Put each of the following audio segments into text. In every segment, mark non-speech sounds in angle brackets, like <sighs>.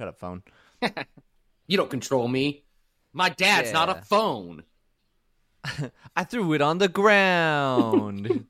Shut up, phone. You don't control me. My dad's not a phone. <laughs> I threw it on the ground. <laughs>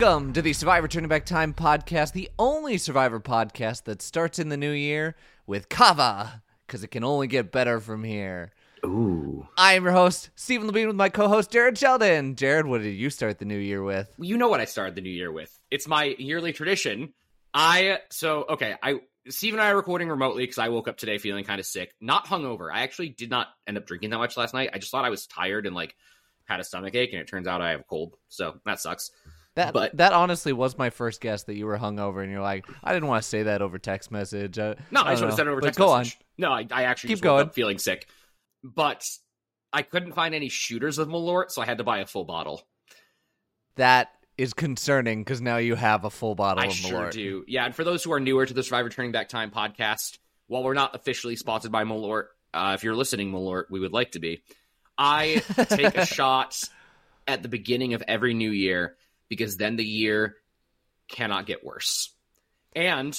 Welcome to the Survivor Turning Back Time podcast, the only Survivor podcast that starts in the new year with Kava, because it can only get better from here. Ooh. I am your host, Steven Levine, with my co-host Jared Sheldon. Jared, what did you start the new year with? You know what I started the new year with. It's my yearly tradition. I so okay, I Steve and I are recording remotely because I woke up today feeling kind of sick. Not hungover. I actually did not end up drinking that much last night. I just thought I was tired and like had a stomach ache, and it turns out I have a cold. So that sucks. That But- that honestly was my first guess that you were hungover, and you're like, I didn't want to say that over text message. Uh, No, I, I just want to send it over But text go message. No, I, I actually Keep going. feeling sick, but I couldn't find any shooters of Malort, so I had to buy a full bottle. That is concerning because now you have a full bottle I of sure do. Yeah, and for those who are newer to the Survivor Turning Back Time podcast, while we're not officially sponsored by Malort, uh, if you're listening, Malort, we would like to be. I take a <laughs> shot at the beginning of every new year because then the year cannot get worse. And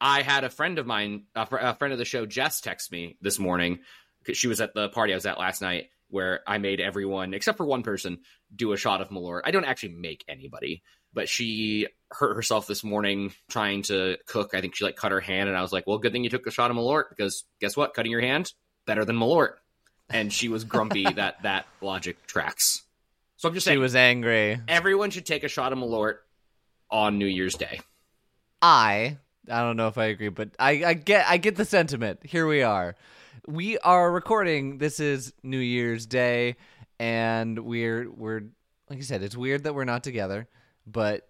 I had a friend of mine, a, fr- a friend of the show, Jess, text me this morning because she was at the party I was at last night where I made everyone, except for one person, do a shot of Malort. I don't actually make anybody, but she hurt herself this morning trying to cook. I think she like cut her hand, and I was like, "Well, good thing you took a shot of Malort because guess what? Cutting your hand better than Malort." And she was grumpy <laughs> that that logic tracks. So I'm just She saying, was angry. everyone should take a shot of Malort on New Year's Day. I I don't know if I agree, but I, I get I get the sentiment. Here we are. We are recording. This is New Year's Day, and we're we're like I said, it's weird that we're not together, but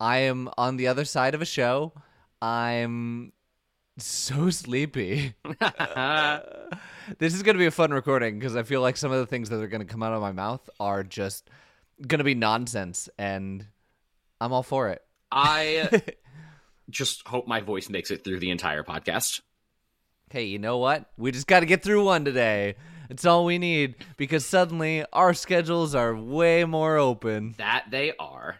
I am on the other side of a show. I'm so sleepy. <laughs> this is going to be a fun recording because I feel like some of the things that are going to come out of my mouth are just going to be nonsense, and I'm all for it. I <laughs> just hope my voice makes it through the entire podcast. hey, you know what? We just got to get through one today. It's all we need because suddenly our schedules are way more open. That they are.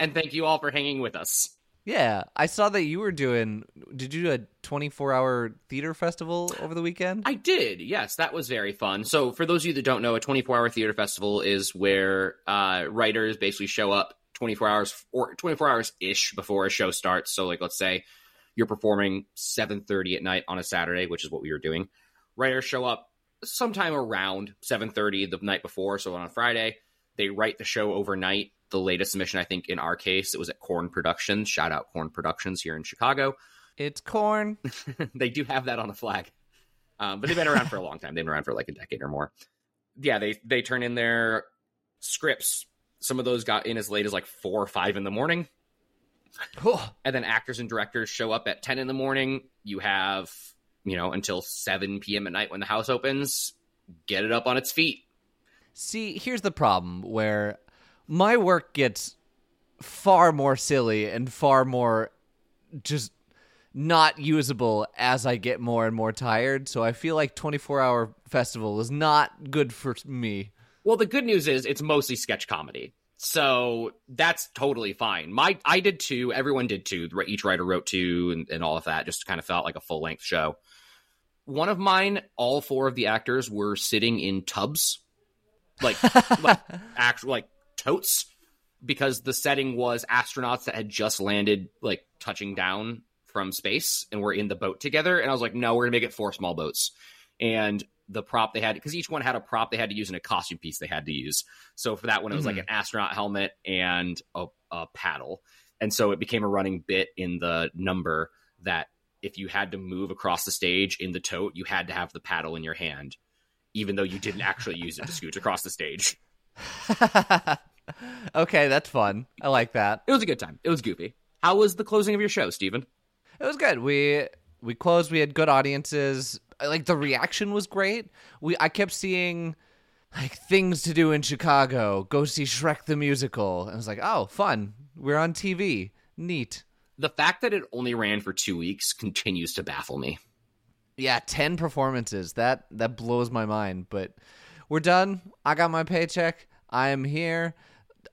And thank you all for hanging with us. Yeah, I saw that you were doing. Did you do a 24 hour theater festival over the weekend? I did. Yes, that was very fun. So, for those of you that don't know, a 24 hour theater festival is where uh, writers basically show up 24 hours or 24 hours ish before a show starts. So, like, let's say you're performing 7:30 at night on a Saturday, which is what we were doing. Writers show up sometime around 7:30 the night before. So on a Friday, they write the show overnight. The latest submission, I think, in our case, it was at Corn Productions. Shout out Corn Productions here in Chicago. It's corn. <laughs> they do have that on the flag, um, but they've been around for a long time. They've been around for like a decade or more. Yeah, they they turn in their scripts. Some of those got in as late as like four or five in the morning, and then actors and directors show up at ten in the morning. You have you know until seven p.m. at night when the house opens. Get it up on its feet. See, here's the problem where my work gets far more silly and far more just not usable as I get more and more tired. So I feel like 24 hour festival is not good for me. Well, the good news is it's mostly sketch comedy. So that's totally fine. My I did two. Everyone did two. Each writer wrote two and, and all of that. Just kind of felt like a full length show. One of mine, all four of the actors were sitting in tubs, like <laughs> like actual like totes, because the setting was astronauts that had just landed, like touching down from space, and were in the boat together. And I was like, no, we're gonna make it four small boats. And the prop they had because each one had a prop they had to use and a costume piece they had to use. So for that one, it was like Mhm. an astronaut helmet and a, a paddle, and so it became a running bit in the number that if you had to move across the stage in the tote, you had to have the paddle in your hand, even though you didn't actually use it to scooch across the stage. <laughs> okay, that's fun. I like that. It was a good time. It was goofy. How was the closing of your show, Steven? It was good. We we closed. We had good audiences. Like the reaction was great. We I kept seeing like things to do in Chicago. Go see Shrek the musical. And I was like, oh, fun. We're on TV. Neat. the fact that it only ran for two weeks continues to baffle me. Yeah, ten performances. That that blows my mind. But we're done. I got my paycheck. I am here.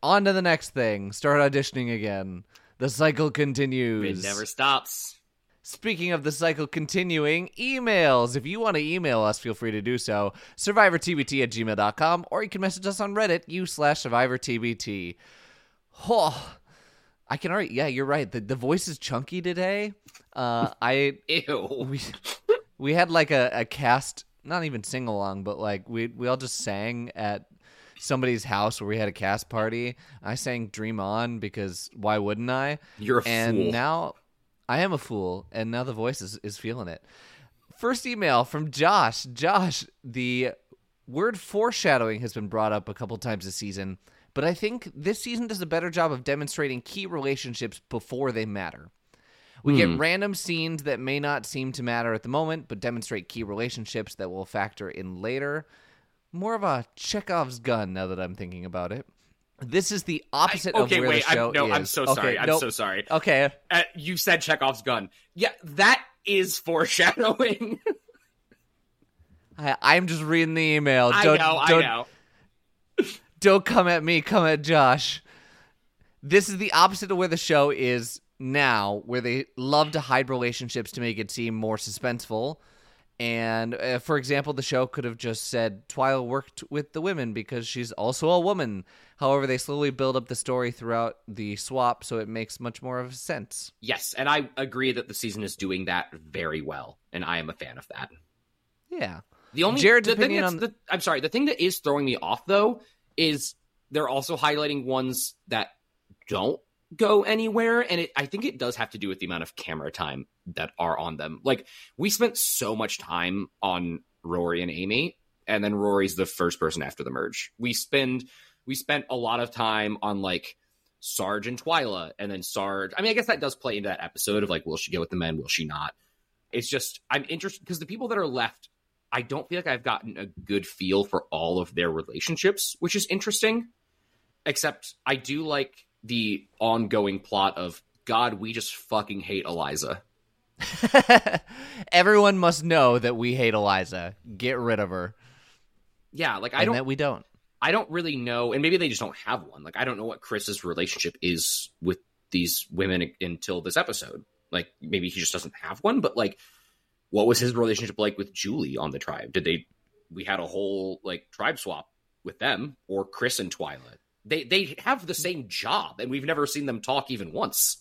On to the next thing. Start auditioning again. The cycle continues. It never stops. Speaking of the cycle continuing, emails. If you want to email us, feel free to do so. SurvivorTBT at gmail.com, or you can message us on Reddit, u slash SurvivorTBT. Oh, I can already, yeah, you're right. The, the voice is chunky today. Uh, I, <laughs> Ew. we, we had like a, a cast, not even sing along, but like we, we all just sang at somebody's house where we had a cast party. I sang Dream On because why wouldn't I? You're a fool. and fool. now I am a fool, and now the voice is, is feeling it. First email from Josh. Josh, the word foreshadowing has been brought up a couple times this season, but I think this season does a better job of demonstrating key relationships before they matter. We Hmm. get random scenes that may not seem to matter at the moment, but demonstrate key relationships that will factor in later. More of a Chekhov's gun now that I'm thinking about it. This is the opposite okay, of where wait. the show I'm, no, is. I'm so Okay, sorry. I'm nope. so sorry. Okay, Uh, you said Chekhov's gun. Yeah, that is foreshadowing. <laughs> I, I'm just reading the email. I Don't, know. I don't, know. <laughs> Don't come at me. Come at Josh. This is the opposite of where the show is now, where they love to hide relationships to make it seem more suspenseful. And uh, for example, the show could have just said Twila worked with the women because she's also a woman. However, they slowly build up the story throughout the swap, so it makes much more of sense. Yes, and I agree that the season is doing that very well, and I am a fan of that. Yeah. The only Jared's the thing opinion on- the, I'm sorry, the thing that is throwing me off though is they're also highlighting ones that don't go anywhere, and it, I think it does have to do with the amount of camera time that are on them. Like we spent so much time on Rory and Ami, and then Rory's the first person after the merge. We spend we spent a lot of time on like Sarge and Twila, and then Sarge. I mean, I guess that does play into that episode of like, will she go with the men? Will she not? It's just I'm interested because the people that are left, I don't feel like I've gotten a good feel for all of their relationships, which is interesting. Except I do like the ongoing plot of God, we just fucking hate Eliza. <laughs> Everyone must know that we hate Eliza. Get rid of her. Yeah, like I and don't that we don't. I don't really know, and maybe they just don't have one. Like I don't know what Chris's relationship is with these women until this episode. Like maybe he just doesn't have one, but like what was his relationship like with Julie on the tribe? Did they we had a whole like tribe swap with them or Chris and Twila? They they have the same job and we've never seen them talk even once.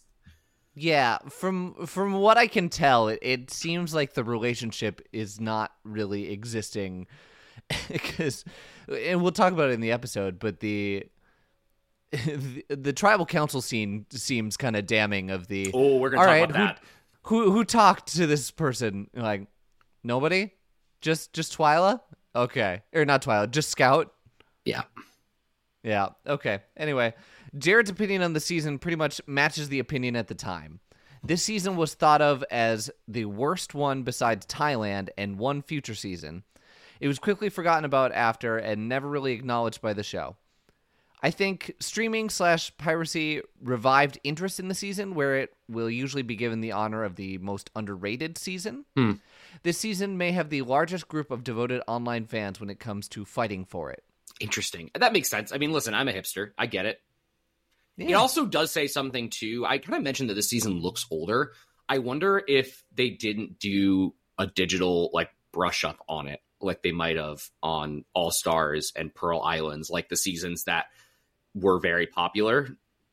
Yeah, from from what I can tell, it, it seems like the relationship is not really existing <laughs> because and we'll talk about it in the episode, but the the, <laughs> the tribal council scene seems kind of damning of the Oh, we're gonna All talk right, about that. who who talked to this person like nobody? Just just Twila? Okay. Or not Twila, just Scout? Yeah. Yeah. Okay. Anyway, Jared's opinion on the season pretty much matches the opinion at the time. This season was thought of as the worst one besides Thailand and one future season. It was quickly forgotten about after and never really acknowledged by the show. I think streaming slash piracy revived interest in the season, where it will usually be given the honor of the most underrated season. Hmm. This season may have the largest group of devoted online fans when it comes to fighting for it. Interesting. That makes sense. I mean, listen, I'm a hipster. I get it. It also does say something too. I kind of mentioned that this season looks older. I wonder if they didn't do a digital like brush up on it, like they might have on All Stars and Pearl Islands, like the seasons that were very popular.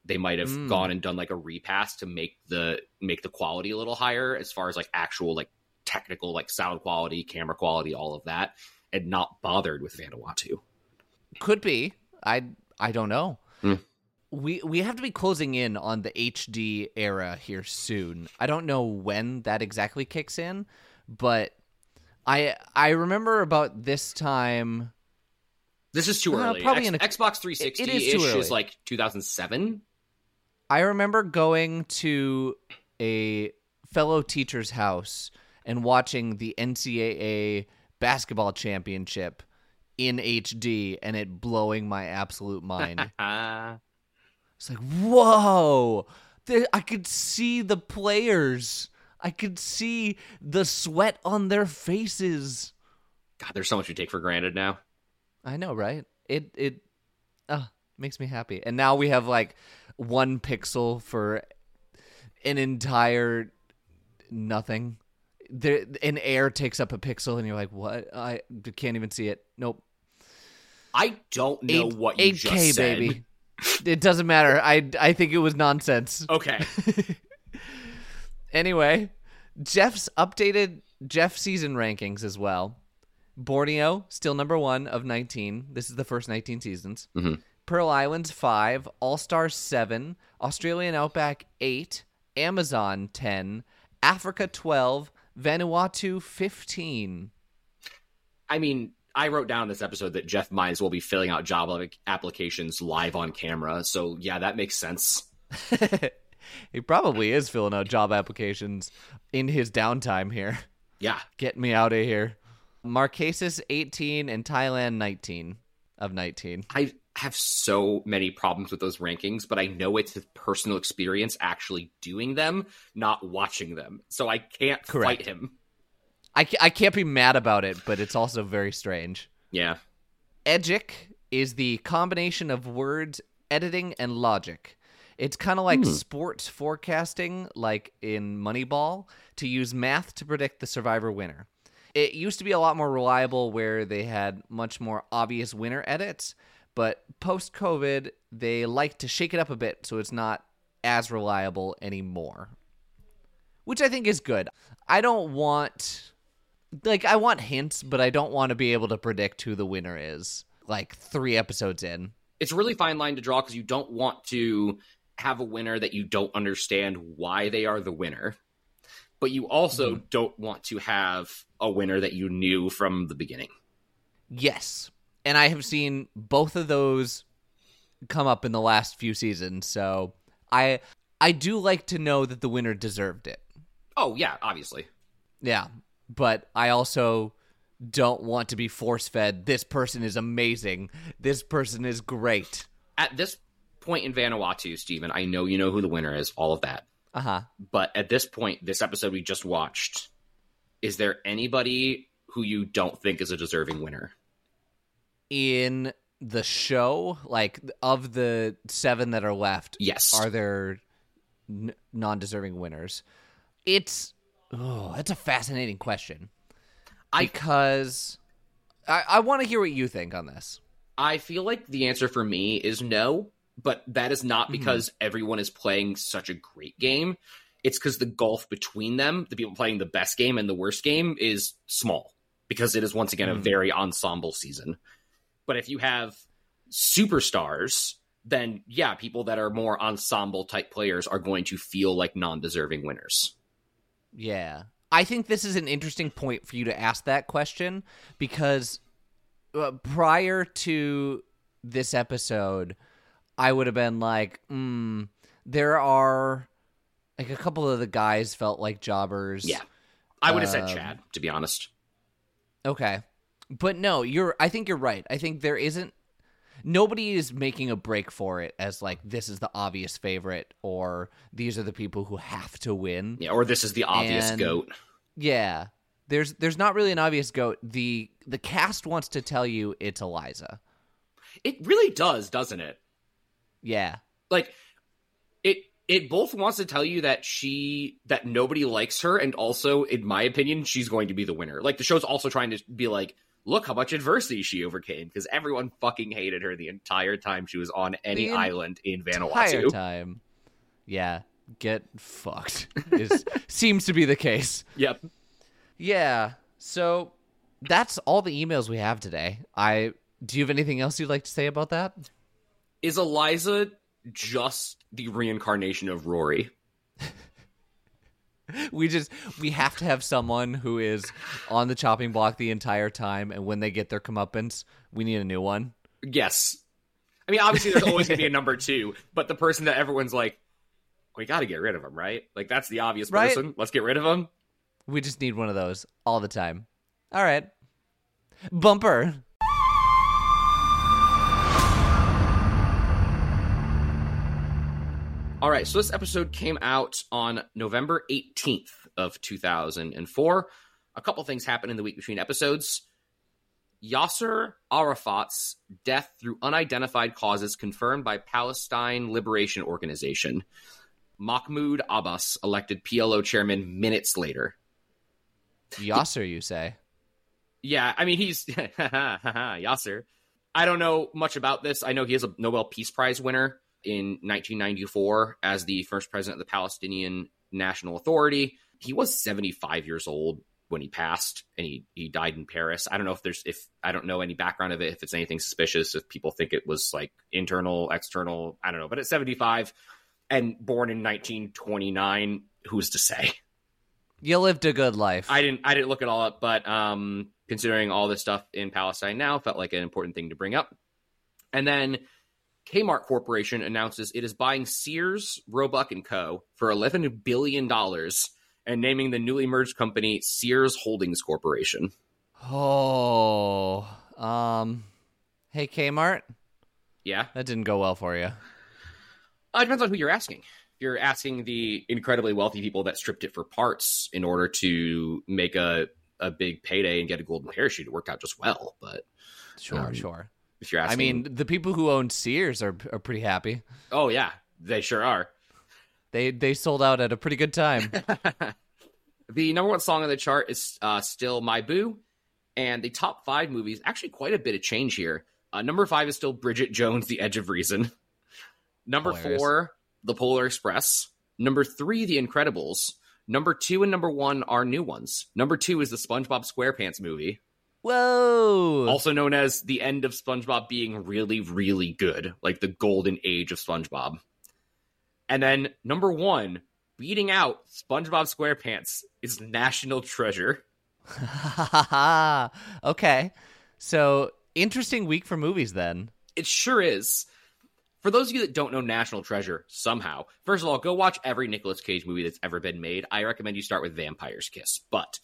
They might have Mm. gone and done like a repass to make the make the quality a little higher as far as like actual like technical like sound quality, camera quality, all of that, and not bothered with Vanuatu. Could be. I I don't know. Hmm. We we have to be closing in on the HD era here soon. I don't know when that exactly kicks in, but I I remember about this time. This is too Uh, early. probably X- in a- Xbox 360 it is too early. is like 2007. I remember going to a fellow teacher's house and watching the NCAA basketball championship in HD and it blowing my absolute mind. <laughs> It's like, whoa, I could see the players. I could see the sweat on their faces. God, there's so much we take for granted now. I know, right? It it uh, makes me happy. And now we have like one pixel for an entire nothing. There, an air takes up a pixel, and you're like, "What? I can't even see it." Nope. I don't know Eight- what you 8K, just said. baby. it doesn't matter. I I think it was nonsense. Okay. <laughs> Anyway, Jeff's updated Jeff season rankings as well. Borneo still number one of 19. This is the first 19 seasons. Mhm. Pearl Islands five, All Stars seven, Australian Outback eight, Amazon ten, Africa twelve, Vanuatu fifteen. I mean, I wrote down this episode that Jeff might as well be filling out job applications live on camera. So yeah, that makes sense. <laughs> he probably is filling out job applications in his downtime here. Yeah. Get me out of here. Marquesas 18 and Thailand 19 of 19. I have so many problems with those rankings, but I know it's his personal experience actually doing them, not watching them. So I can't Correct. fight him. I, I can't be mad about it, but it's also very strange. Yeah. Edgic is the combination of words, editing, and logic. It's kind of like hmm. sports forecasting, like in Moneyball, to use math to predict the survivor winner. It used to be a lot more reliable where they had much more obvious winner edits, but post COVID, they like to shake it up a bit so it's not as reliable anymore. Which I think is good. I don't want like I want hints, but I don't want to be able to predict who the winner is. Like three episodes in. It's a really fine line to draw because you don't want to have a winner that you don't understand why they are the winner. But you also mm-hmm. don't want to have a winner that you knew from the beginning. Yes, and I have seen both of those come up in the last few seasons. So I I do like to know that the winner deserved it. Oh, yeah, obviously. Yeah, but I also don't want to be force fed. This person is amazing. This person is great. At this point in Vanuatu, Steven, I know you know who the winner is, all of that. Uh huh. But at this point, this episode we just watched, is there anybody who you don't think is a deserving winner? In the show, like of the seven that are left, Yes. are there n- non-deserving winners? It's oh, that's a fascinating question I because I, I want to hear what you think on this. I feel like the answer for me is no, but that is not because everyone is playing such a great game. It's because the gulf between them, the people playing the best game and the worst game, is small because it is once again a Mhm. very ensemble season. But if you have superstars, then yeah, people that are more ensemble type players are going to feel like non deserving winners. Yeah. I think this is an interesting point for you to ask that question because uh, prior to this episode, I would have been like, mm, there are like a couple of the guys felt like jobbers. Yeah. I would have said Um, Chad, to be honest. Okay. But no, you're I think you're right. I think there isn't nobody is making a break for it as like this is the obvious favorite or these are the people who have to win. Yeah, or this is the obvious And- goat. Yeah. There's there's not really an obvious goat. The the cast wants to tell you it's Eliza. It really does, doesn't it? Yeah. like it it both wants to tell you that she that nobody likes her and also in my opinion she's going to be the winner like the show's also trying to be like look how much adversity she overcame because everyone fucking hated her the entire time she was on any The island in Entire Vanuatu. time. Yeah. Get fucked. <laughs> Is seems to be the case. Yep. Yeah. So that's all the emails we have today. I do you have anything else you'd like to say about that? Is Eliza just the reincarnation of Rory? <laughs> We just we have to have someone who is on the chopping block the entire time and when they get their comeuppance, we need a new one. Yes. I mean, obviously, there's always going to be a <laughs> number two, but the person that everyone's like, we got to get rid of him, right? Like, that's the obvious Right. person. Let's get rid of him. We just need one of those all the time. All right. Bumper. All right, so this episode came out on November 18th of 2004. A couple things happened in the week between episodes. Yasser Arafat's death through unidentified causes confirmed by Palestine Liberation Organization. Mahmoud Abbas elected PLO chairman minutes later. Yasser, you say? Yeah, I mean he's <laughs> Yasser. I don't know much about this. I know he is a Nobel Peace Prize winner in 1994 as the first president of the Palestinian National Authority. He was 75 years old when he passed and he, he died in Paris. I don't know if there's if I don't know any background of it, if it's anything suspicious, if people think it was like internal, external, I don't know. But at 75 and born in 1929, who's to say? You lived a good life. I didn't I didn't look it all up, but um considering all this stuff in Palestine now, felt like an important thing to bring up. And then Kmart Corporation announces it is buying Sears, Roebuck and Co. for $11 billion and naming the newly merged company Sears Holdings Corporation. Oh, um, hey Kmart, Yeah. that didn't go well for you. Uh, it depends on who you're asking. If you're asking the incredibly wealthy people that stripped it for parts in order to make a, a big payday and get a golden parachute, it worked out just well. But Sure, Um, sure. If you're asking, I mean, the people who own Sears are are pretty happy. oh, yeah, they sure are. They they sold out at a pretty good time. <laughs> the number one song on the chart is uh, still My Boo. And the top five movies, actually quite a bit of change here. Uh, number five is still Bridget Jones, The Edge of Reason. Number Hilarious. four, The Polar Express. Number three, The Incredibles. Number two and number one are new ones. Number two is the SpongeBob SquarePants movie, Whoa! also known as the end of SpongeBob being really, really good, like the golden age of SpongeBob. And then number one, beating out SpongeBob SquarePants, is National Treasure. <laughs> okay, so interesting week for movies then. It sure is. For those of you that don't know National Treasure, somehow, first of all, go watch every Nicolas Cage movie that's ever been made. I recommend you start with Vampire's Kiss. But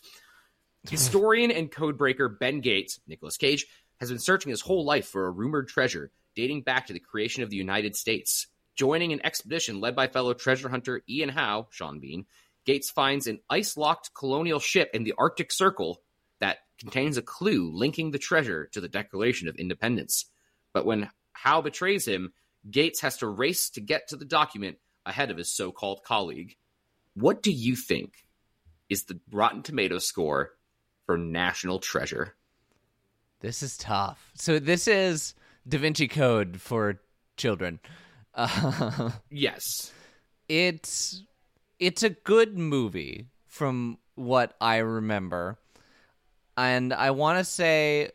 <sighs> historian and codebreaker Ben Gates, Nicolas Cage, has been searching his whole life for a rumored treasure dating back to the creation of the United States. Joining an expedition led by fellow treasure hunter Ian Howe, Sean Bean, Gates finds an ice locked colonial ship in the Arctic Circle that contains a clue linking the treasure to the Declaration of Independence. But when Howe betrays him, Gates has to race to get to the document ahead of his so called colleague. What do you think is the Rotten Tomato score for National Treasure? This is tough. So this is Da Vinci Code for children. Uh, <laughs> Yes. it's it's a good movie from what I remember, and I want to say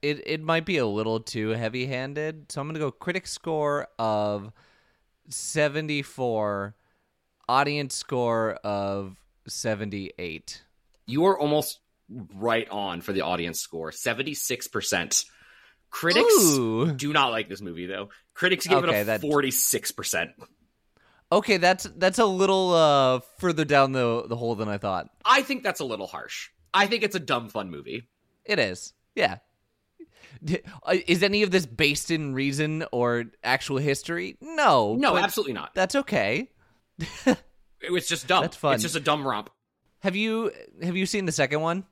it it might be a little too heavy handed. So I'm gonna go critic score of seventy four, audience score of seventy eight. You are almost right on for the audience score 76%. Critics Ooh. do not like this movie, though. Critics give Okay, it a that- 46%. Okay, that's that's a little uh further down the the hole than I thought. I think that's a little harsh. I think it's a dumb fun movie. It is. Yeah. Uh, Is any of this based in reason or actual history? No. No, absolutely not. That's okay. <laughs> It's just dumb. That's fun. It's just a dumb romp. Have you have you seen the second one?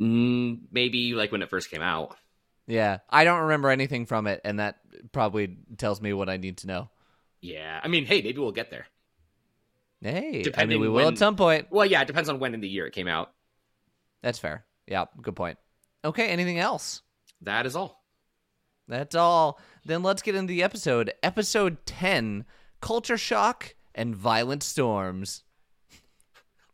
Mm, maybe like when it first came out. Yeah, I don't remember anything from it, and that probably tells me what I need to know. Yeah. I mean, hey, maybe we'll get there. Hey, I mean, we will when- at some point. Well, yeah, it depends on when in the year it came out. That's fair. Yeah, good point. Okay, anything else? That is all. That's all. Then let's get into the episode. Episode 10 Culture Shock and Violent Storms.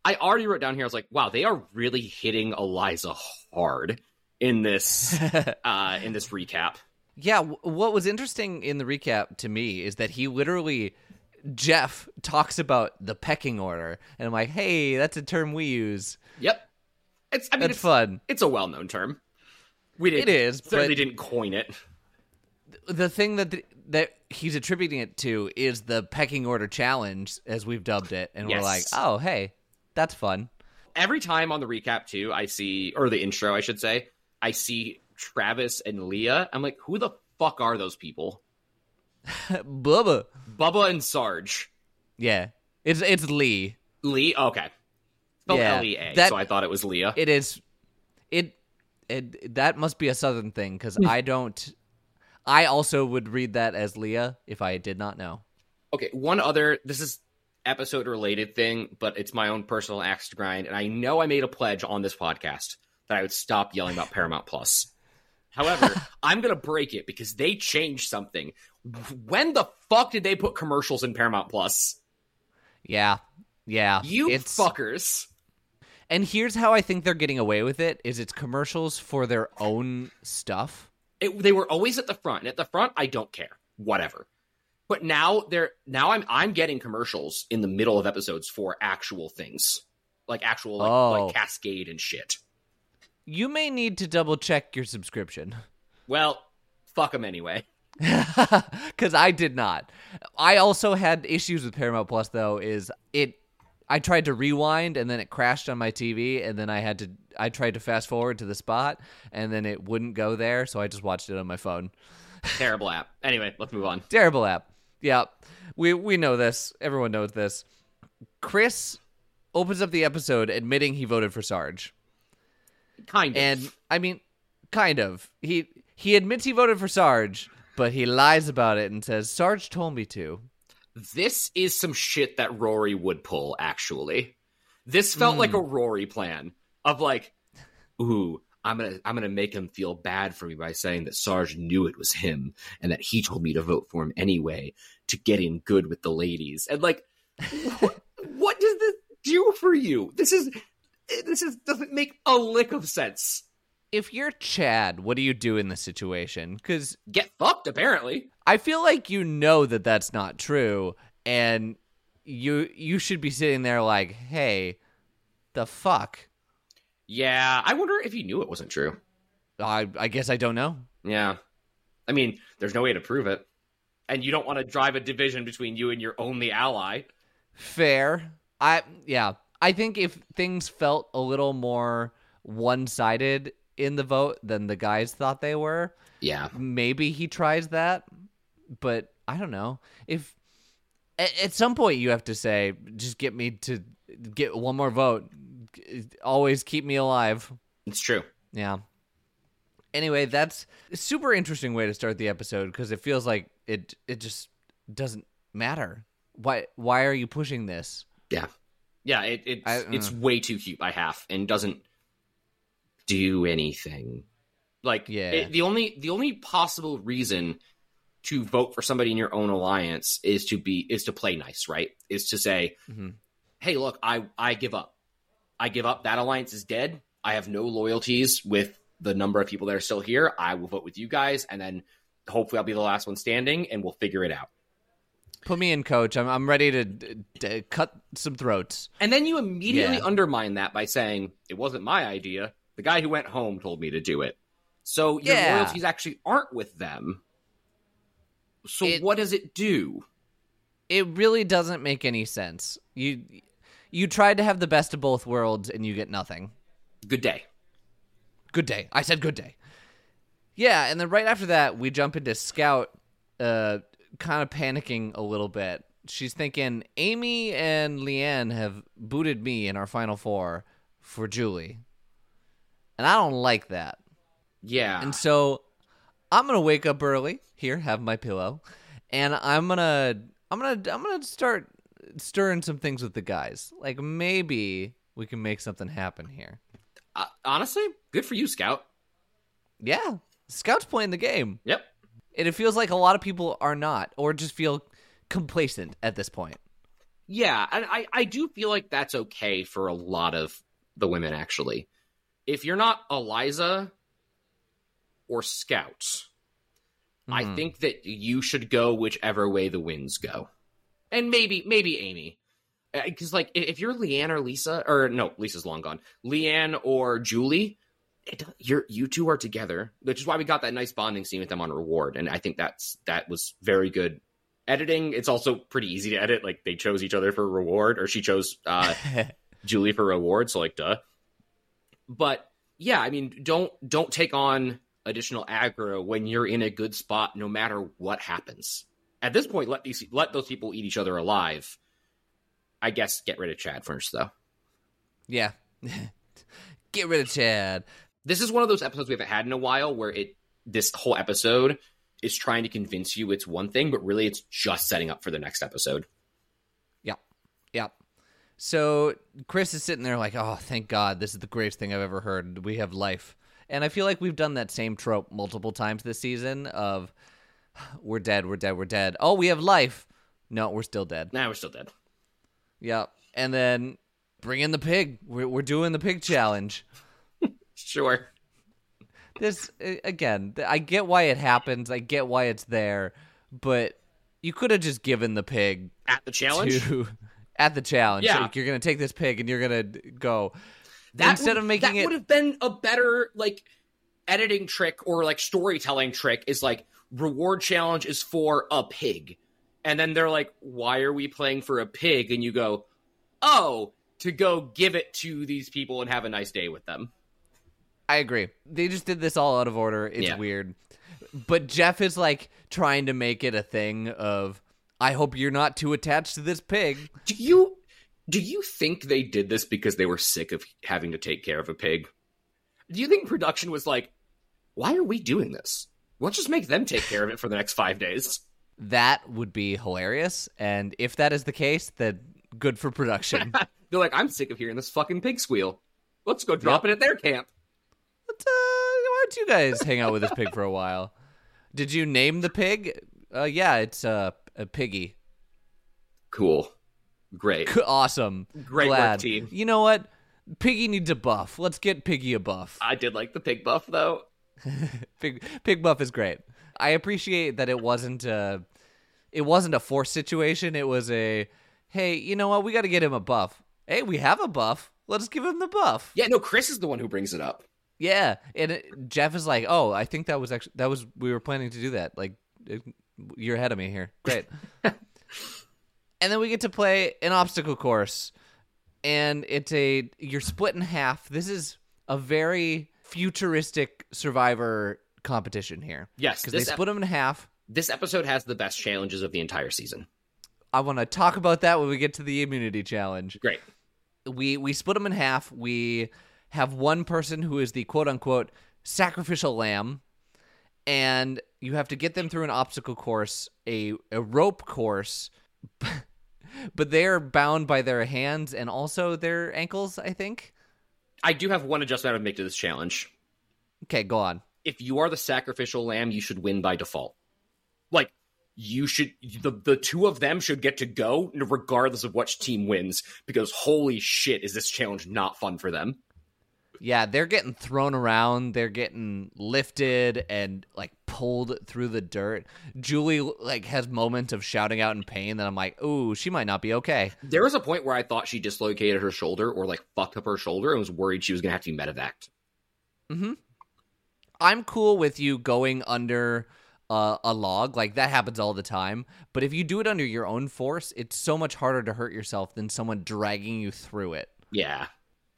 I already wrote down here. I was like, wow, they are really hitting Eliza hard in this <laughs> uh in this recap. Yeah, w- what was interesting in the recap to me is that he literally Jeff talks about the pecking order, and I'm like, "Hey, that's a term we use. Yep. It's I mean That's it's, fun." it's a well known term. We didn't It is, certainly didn't coin it. The thing that the, that he's attributing it to is the pecking order challenge, as we've dubbed it, and we're like, "Oh, hey, that's fun." Every time on the recap too, I see or the intro, I should say, I see Travis and Leah. I'm like, who the fuck are those people? <laughs> Bubba. Bubba and Sarge. Yeah, it's it's Lee. Lee. Okay. Spelled Yeah, L E A. that- So I thought it was Leah. It is. It it that must be a southern thing because Hmm. I don't. I also would read that as Leah if I did not know. Okay, one other. This is episode related thing, but it's my own personal axe to grind, and I know I made a pledge on this podcast that I would stop yelling about Paramount Plus. However, <laughs> I'm gonna break it because they changed something. When the fuck did they put commercials in Paramount Plus? Yeah, yeah. You it's, fuckers. And here's how I think they're getting away with it: is it's commercials for their own stuff. It, they were always at the front, and at the front, I don't care, whatever. But now they're now I'm I'm getting commercials in the middle of episodes for actual things, like actual like, Oh. like Cascade and shit. You may need to double check your subscription. Well, fuck them anyway. <laughs> because I did not. I also had issues with Paramount Plus though. Is it? I tried to rewind and then it crashed on my TV, and then I had to. I tried to fast forward to the spot, and then it wouldn't go there, so I just watched it on my phone. <laughs> Terrible app. Anyway, let's move on. Terrible app. Yeah, we we know this. Everyone knows this. Chris opens up the episode admitting he voted for Sarge. Kind of. And I mean, kind of. He he admits he voted for Sarge, but he lies about it and says Sarge told me to. this is some shit that Rory would pull. Actually, this felt like hmm. a Rory plan of like, ooh. I'm gonna I'm gonna make him feel bad for me by saying that Sarge knew it was him and that he told me to vote for him anyway to get in good with the ladies. And like what, <laughs> what does this do for you? This is this is doesn't make a lick of sense. If you're Chad, what do you do in this situation? Because Get fucked, apparently. I feel like you know that that's not true, and you you should be sitting there like, hey, the fuck. Yeah, I wonder if he knew it wasn't true. I I guess I don't know. Yeah. I mean, there's no way to prove it. And you don't want to drive a division between you and your only ally. Fair. I yeah. I think if things felt a little more one sided in the vote than the guys thought they were, Yeah. maybe he tries that. But I don't know. If at some point you have to say, just get me to get one more vote. Always keep me alive. It's true. Yeah. Anyway, that's a super interesting way to start the episode because it feels like it it just doesn't matter. Why why are you pushing this? Yeah. Yeah, it, it's I- uh. it's way too cute by half and doesn't do anything. Like Yeah. it- the only the only possible reason to vote for somebody in your own alliance is to be is to play nice, right? Is to say, Mhm. "Hey, look, I I give up. I give up. That alliance is dead. I have no loyalties with the number of people that are still here. I will vote with you guys, and then hopefully I'll be the last one standing, and we'll figure it out." Put me in, coach. I'm I'm ready to, to cut some throats. And then you immediately Yeah. undermine that by saying, it wasn't my idea. The guy who went home told me to do it. So your Yeah. loyalties actually aren't with them. So It- what does it do? It really doesn't make any sense. You you tried to have the best of both worlds and you get nothing. Good day. Good day. I said good day. Yeah, and then right after that, we jump into Scout, uh, kind of panicking a little bit. She's thinking Ami and Leann have booted me in our final four for Julie, and I don't like that. Yeah. And so I'm gonna wake up early here, have my pillow, and I'm gonna I'm gonna I'm gonna start stirring some things with the guys. Like maybe we can make something happen here. Uh, honestly, good for you, Scout. Yeah, Scout's playing the game. Yep. And it feels like a lot of people are not, or just feel complacent at this point. Yeah, and I, I do feel like that's okay for a lot of the women, actually. If you're not Eliza or Scout, I Mhm. think that you should go whichever way the winds go. And maybe, maybe Ami. Because, like, if you're Leann or Lisa, or no, Lisa's long gone. Leann or Julie, it, you're, you two are together, which is why we got that nice bonding scene with them on Reward. And I think that's that was very good editing. It's also pretty easy to edit. Like, they chose each other for Reward, or she chose uh, <laughs> Julie for Reward, so, like, duh. But yeah, I mean, don't don't take on additional aggro when you're in a good spot, no matter what happens. At this point, let these let those people eat each other alive. I guess get rid of Chad first, though. Yeah. <laughs> Get rid of Chad. This is one of those episodes we haven't had in a while where it this whole episode is trying to convince you it's one thing, but really it's just setting up for the next episode. Yep. Yep. So Chris is sitting there like, oh, thank God, this is the greatest thing I've ever heard. We have life. And I feel like we've done that same trope multiple times this season of <sighs> we're dead, we're dead, we're dead. Oh, we have life. No, we're still dead. Nah, we're still dead. Yeah. And then bring in the pig. We're, we're doing the pig challenge. <laughs> Sure. This, again, I get why it happens. I get why it's there. But you could have just given the pig At the challenge? to <laughs> at the challenge. Yeah. Like, you're gonna take this pig and you're gonna go. That Instead would- of making that it- would have been a better like editing trick or like storytelling trick is like reward challenge is for a pig. And then they're like, why are we playing for a pig? And you go, oh, to go give it to these people and have a nice day with them. I agree. They just did this all out of order. It's Yeah. weird. But Jeff is like trying to make it a thing of I hope you're not too attached to this pig. Do you do you think they did this because they were sick of having to take care of a pig? Do you think production was like, why are we doing this? Let's just make them take care of it for the next five days. That would be hilarious. And if that is the case, then good for production. <laughs> They're like, I'm sick of hearing this fucking pig squeal. Let's go drop it at their camp. But, uh, why don't you guys hang out with this pig for a while? Did you name the pig? Uh, yeah, it's uh, a piggy. Cool. Great. <laughs> Awesome. Great work, team. You know what? Piggy needs a buff. Let's get Piggy a buff. I did like the pig buff though. <laughs> Pig Pig buff is great. I appreciate that it wasn't a it wasn't a forced situation. It was a hey, you know what? We got to get him a buff. Hey, we have a buff. Let's give him the buff. Yeah, no, Chris is the one who brings it up. Yeah, and it, Jeff is like, "Oh, I think that was actually that was we were planning to do that. Like, it- you're ahead of me here. Great." <laughs> and then we get to play an obstacle course, and it's a you're split in half. This is a very futuristic Survivor competition here. Yes, because they this ep- split them in half. This episode has the best challenges of the entire season. I want to talk about that when we get to the immunity challenge. Great. we we split them in half. We have one person who is the quote unquote sacrificial lamb, and you have to get them through an obstacle course, a a rope course, <laughs> but they are bound by their hands and also their ankles. I think. I do have one adjustment I would make to this challenge. Okay, go on. If you are the sacrificial lamb, you should win by default. Like you should the the two of them should get to go regardless of which team wins because holy shit is this challenge not fun for them. Yeah, they're getting thrown around. They're getting lifted and like pulled through the dirt. Julie like has moments of shouting out in pain that I'm like, ooh, she might not be okay. There was a point where I thought she dislocated her shoulder or like fucked up her shoulder and was worried she was gonna have to be medevaced. Mm-hmm. I'm cool with you going under uh, a log. Like that happens all the time. But if you do it under your own force, it's so much harder to hurt yourself than someone dragging you through it. Yeah.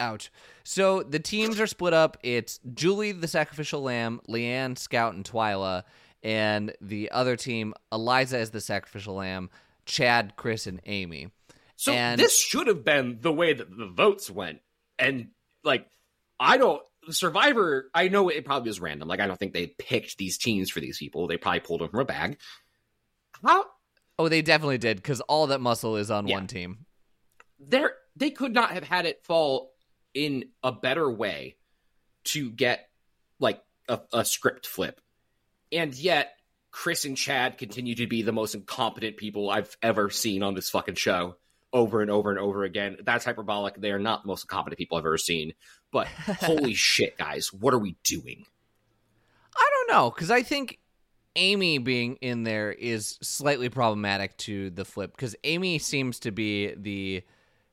Ouch. So the teams are split up. It's Julie, the sacrificial lamb, Leann, Scout, and Twila. And the other team, Eliza is the sacrificial lamb, Chad, Chris, and Ami. So And- this should have been the way that the votes went. And like I don't Survivor, I know it probably was random. Like I don't think they picked these teams for these people. They probably pulled them from a bag. How Oh, they definitely did because all that muscle is on Yeah. one team. there they could not have had it fall in a better way to get like a, a script flip. And yet Chris and Chad continue to be the most incompetent people I've ever seen on this fucking show over and over and over again. That's hyperbolic. They are not the most incompetent people I've ever seen. But <laughs> holy shit, guys, what are we doing? I don't know because I think Ami being in there is slightly problematic to the flip because Ami seems to be the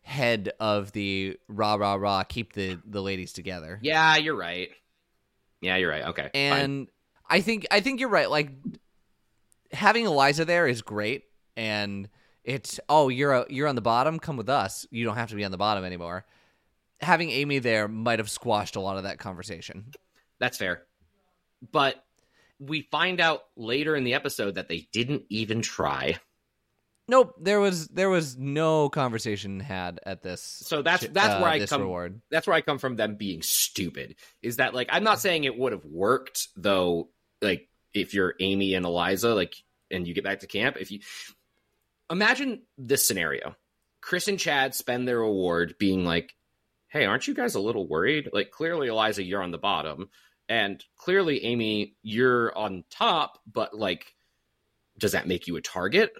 head of the rah rah rah keep the the ladies together. Yeah, you're right. Yeah, you're right. Okay. fine. and I think I think you're right. Like having Eliza there is great, and it's oh you're a, you're on the bottom. Come with us. You don't have to be on the bottom anymore. Having Ami there might have squashed a lot of that conversation. That's fair. But we find out later in the episode that they didn't even try. Nope, there was there was no conversation had at this. So that's that's uh, where I come. reward. That's where I come from. Them being stupid is that like I'm not saying it would have worked though. Like if you're Ami and Eliza, like and you get back to camp, if you imagine this scenario, Chris and Chad spend their award being like, "Hey, aren't you guys a little worried? Like clearly Eliza, you're on the bottom, and clearly Ami, you're on top, but like." Does that make you a target?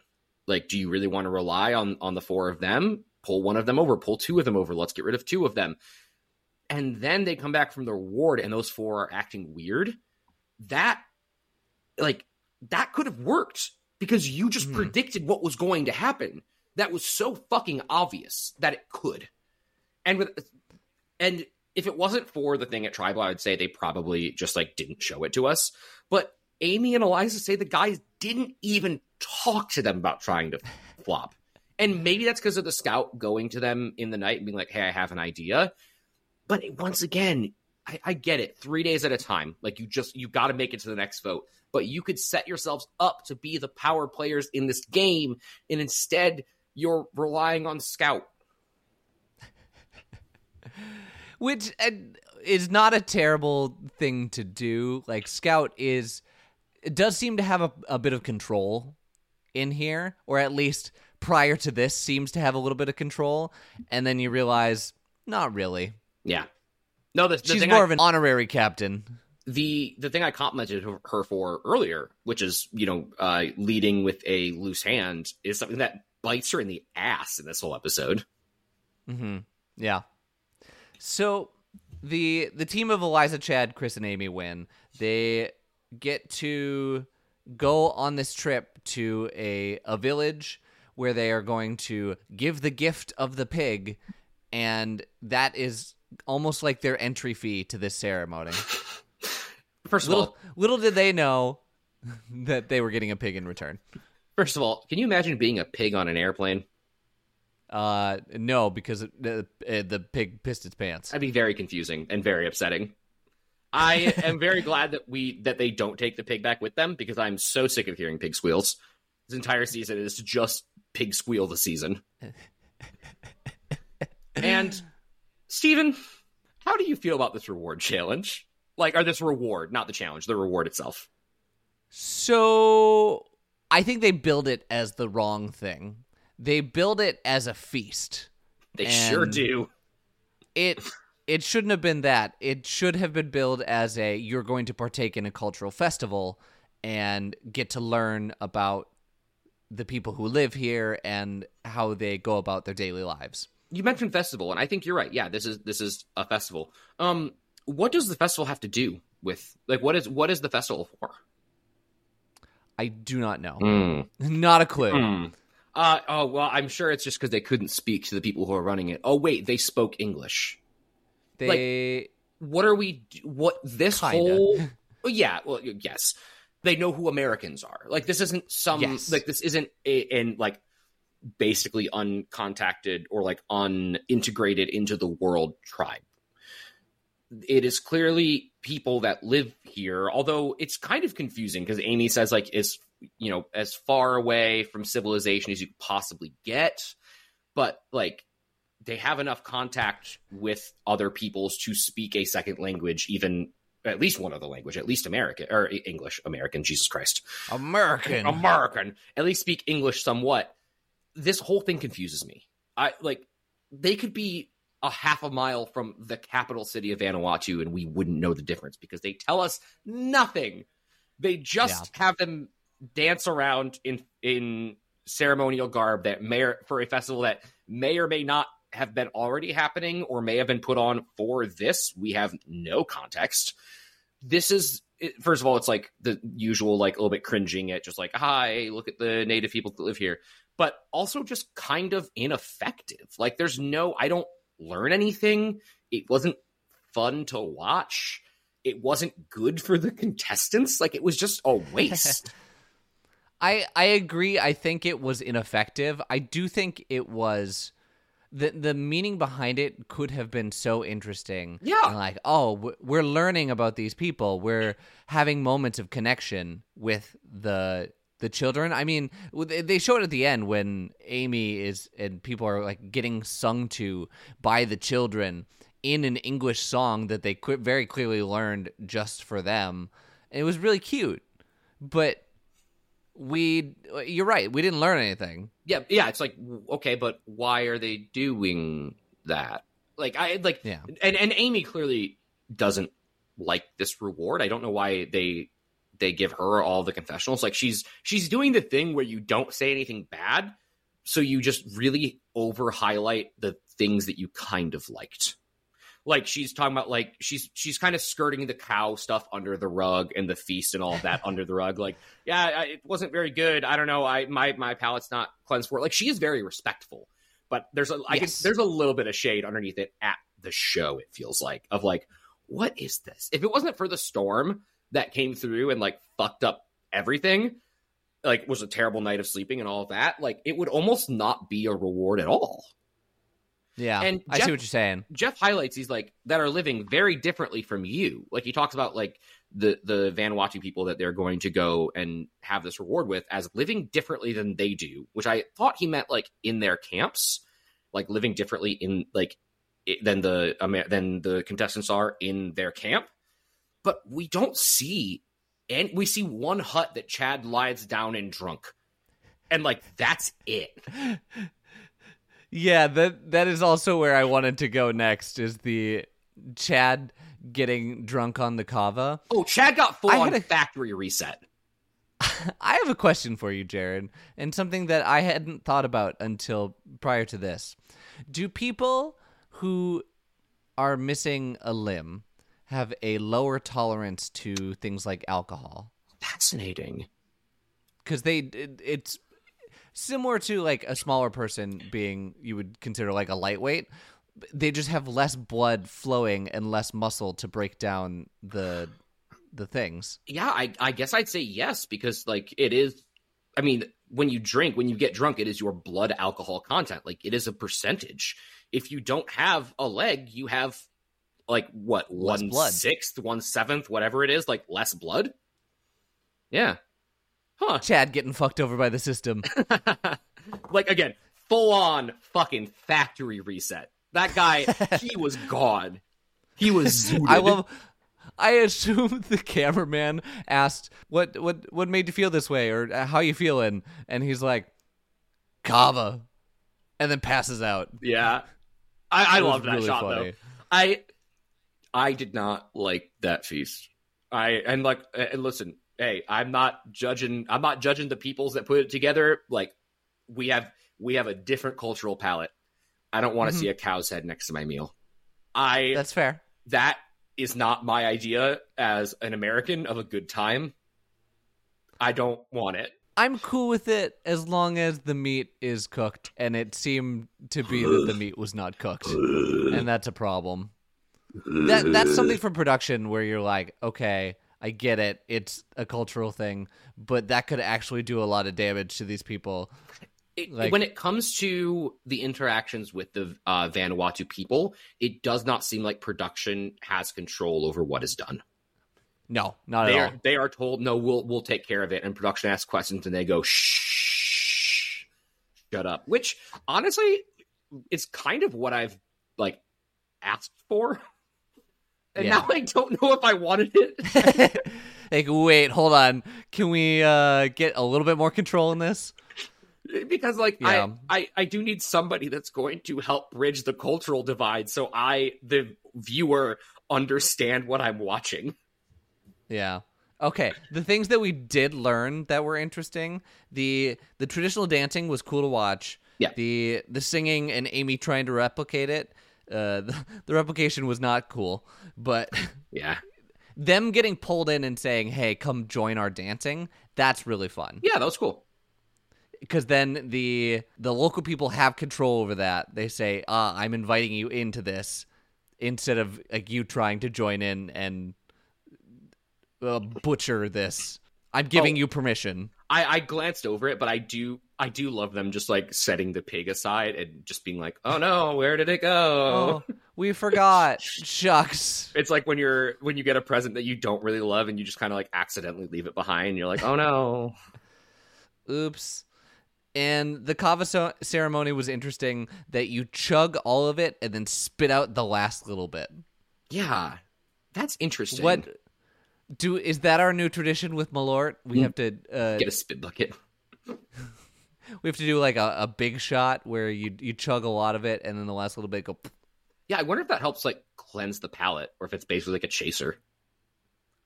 Like, do you really want to rely on on the four of them? Pull one of them over, pull two of them over. Let's get rid of two of them. And then they come back from their ward, and those four are acting weird. That, like, that could have worked because you just Mhm. predicted what was going to happen. That was so fucking obvious that it could. And with, and if it wasn't for the thing at Tribal, I would say they probably just like didn't show it to us. But Ami and Eliza say the guys didn't even talk to them about trying to flop. And maybe that's because of the scout going to them in the night and being like, hey, I have an idea. But once again, I, I get it. Three days at a time. Like you just, you got to make it to the next vote. But you could set yourselves up to be the power players in this game. And instead, you're relying on scout. which uh, is not a terrible thing to do. Like Scout is, does seem to have a, a bit of control in here, or at least prior to this, seems to have a little bit of control. And then you realize, not really. Yeah. No, the, the She's more I- of an honorary captain. the the thing I complimented her- her for earlier, which is you know uh, leading with a loose hand, is something that bites her in the ass in this whole episode. hmm Yeah. So the the team of Eliza, Chad, Chris, and Ami win. They get to go on this trip to a a village where they are going to give the gift of the pig, and that is almost like their entry fee to this ceremony. First of little all, little did they know <laughs> that they were getting a pig in return. first of all, can you imagine being a pig on an airplane? Uh, no, because the the pig pissed its pants. That'd be very confusing and very upsetting. I am very glad that we that they don't take the pig back with them because I'm so sick of hearing pig squeals. This entire season is just pig squeal the season. and Steven, how do you feel about this reward challenge? Like, or this reward, not the challenge, the reward itself. So I think they build it as the wrong thing. They build it as a feast. They sure do. It it shouldn't have been that. It should have been billed as a you're going to partake in a cultural festival and get to learn about the people who live here and how they go about their daily lives. You mentioned festival, and I think you're right. Yeah, this is this is a festival. Um, what does the festival have to do with like what is what is the festival for? I do not know. Mm. <laughs> Not a clue. Hmm. Uh, oh well, I'm sure it's just because they couldn't speak to the people who are running it. Oh wait, they spoke English. They What are we? What this Kinda. whole? <laughs> Oh, yeah, well, yes, they know who Americans are. Like this isn't some Yes. like this isn't a, in like basically uncontacted or like unintegrated into the world tribe. It is clearly people that live here, although it's kind of confusing because Ami says like is you know as far away from civilization as you could possibly get, but like they have enough contact with other peoples to speak a second language, even at least one other language, at least American or English, American, Jesus Christ. American. American. At least speak English somewhat. This whole thing confuses me. I like they could be a half a mile from the capital city of Vanuatu and we wouldn't know the difference because they tell us nothing. They just have them dance around in in ceremonial garb that may or, for a festival that may or may not have been already happening or may have been put on for this. We have no context. This is first of all, it's like the usual, like a little bit cringing at just like, hi, look at the native people that live here, but also just kind of ineffective. Like, there's no, I don't learn anything. It wasn't fun to watch. It wasn't good for the contestants. Like, it was just a waste. <laughs> I I agree. I think it was ineffective. I do think it was the the meaning behind it could have been so interesting. Yeah. And like, oh, we're learning about these people. We're having moments of connection with the the children. I mean, they- show it at the end when Ami is and people are like getting sung to by the children in an English song that they very clearly learned just for them. And it was really cute, but we you're right we didn't learn anything Yeah, yeah. It's like okay, but why are they doing that? Like I like, Yeah. and and Ami clearly doesn't like this reward. I don't know why they they give her all the confessionals. Like she's she's doing the thing where you don't say anything bad, so you just really over highlight the things that you kind of liked. Like she's talking about like she's she's kind of skirting the cow stuff under the rug and the feast and all of that <laughs> under the rug. Like yeah, I- it wasn't very good. I don't know. I my my palate's not cleansed for it. Like she is very respectful, but there's a I can, Yes. there's a little bit of shade underneath it at the show. It feels like of like what is this? If it wasn't for the storm that came through and like fucked up everything, like was a terrible night of sleeping and all that, like it would almost not be a reward at all. Yeah And i see what you're saying Jeff highlights these like that are living very differently from you. Like he talks about like the the Van Vanuatu people that they're going to go and have this reward with as living differently than they do, which I thought he meant like in their camps, like living differently in like it, than the than the contestants are in their camp. But we don't see and we see one hut that Chad lies down in drunk. And like that's it. <laughs> yeah that that is also where i wanted to go next is the chad getting drunk on the kava Oh, Chad got full I on a- factory reset. <laughs> I have a question for you, Jared, and something that I hadn't thought about until prior to this. Do people who are missing a limb have a lower tolerance to things like alcohol? Fascinating. Because they, it, it's similar to like a smaller person being you would consider like a lightweight. They just have less blood flowing and less muscle to break down the the things. Yeah, I, I guess I'd say yes because like it is. I mean, when you drink, when you get drunk, it is your blood alcohol content. Like it is a percentage. If you don't have a leg, you have like what Less one blood. sixth, one seventh, whatever it is, like less blood. Yeah. Huh. Chad getting fucked over by the system. <laughs> like again, full on fucking factory reset. That guy, he <laughs> was gone. He was zooted. I love. I assume the cameraman asked what what what made you feel this way or uh, how you feeling, and he's like, "Kava," and then passes out. Yeah, I, I love that really shot funny. though. I I did not like that feast. I and like and listen, hey, I'm not judging. I'm not judging the peoples that put it together. Like we have we have a different cultural palette. I don't want to Mhm. see a cow's head next to my meal. I That's fair. that is not my idea as an American of a good time. I don't want it. I'm cool with it as long as the meat is cooked, and it seemed to be that the meat was not cooked, and that's a problem. That that's something for production where you're like, okay, I get it, it's a cultural thing, but that could actually do a lot of damage to these people. it, Like- when it comes to the interactions with the uh, Vanuatu people, it does not seem like production has control over what is done. No, not They at are all. they are told no, we'll we'll take care of it, and production asks questions, and they go shh, shut up. Which honestly, is kind of what I've like asked for, <laughs> and Yeah. now I don't know if I wanted it. <laughs> like, wait, hold on. Can we uh, get a little bit more control in this? because like Yeah. I, I I do need somebody that's going to help bridge the cultural divide so I the viewer understand what I'm watching. Yeah. Okay. The things that we did learn that were interesting, the the traditional dancing was cool to watch. Yeah. The the singing and Ami trying to replicate it, uh, <laughs> the, the replication was not cool. But Yeah. <laughs> them getting pulled in and saying, "Hey, come join our dancing," that's really fun. Yeah, that was cool. Because then the the local people have control over that. They say, "Ah, I'm inviting you into this," instead of like you trying to join in and uh, butcher this. I'm giving Oh. you permission. I, I glanced over it, but I do I do love them just like setting the pig aside and just being like, "Oh no, <laughs> where did it go?" Oh, we forgot. Shucks. It's like when you're when you get a present that you don't really love and you just kind of like accidentally leave it behind. You're like, "Oh no." <laughs> Oops. And the kava so- ceremony was interesting that you chug all of it and then spit out the last little bit. Yeah, that's interesting. What do is that our new tradition with Malort? We have to uh, Get a spit bucket. <laughs> we have to do like a, a big shot where you you chug a lot of it and then the last little bit go. Yeah, I wonder if that helps like cleanse the palate, or if it's basically like a chaser.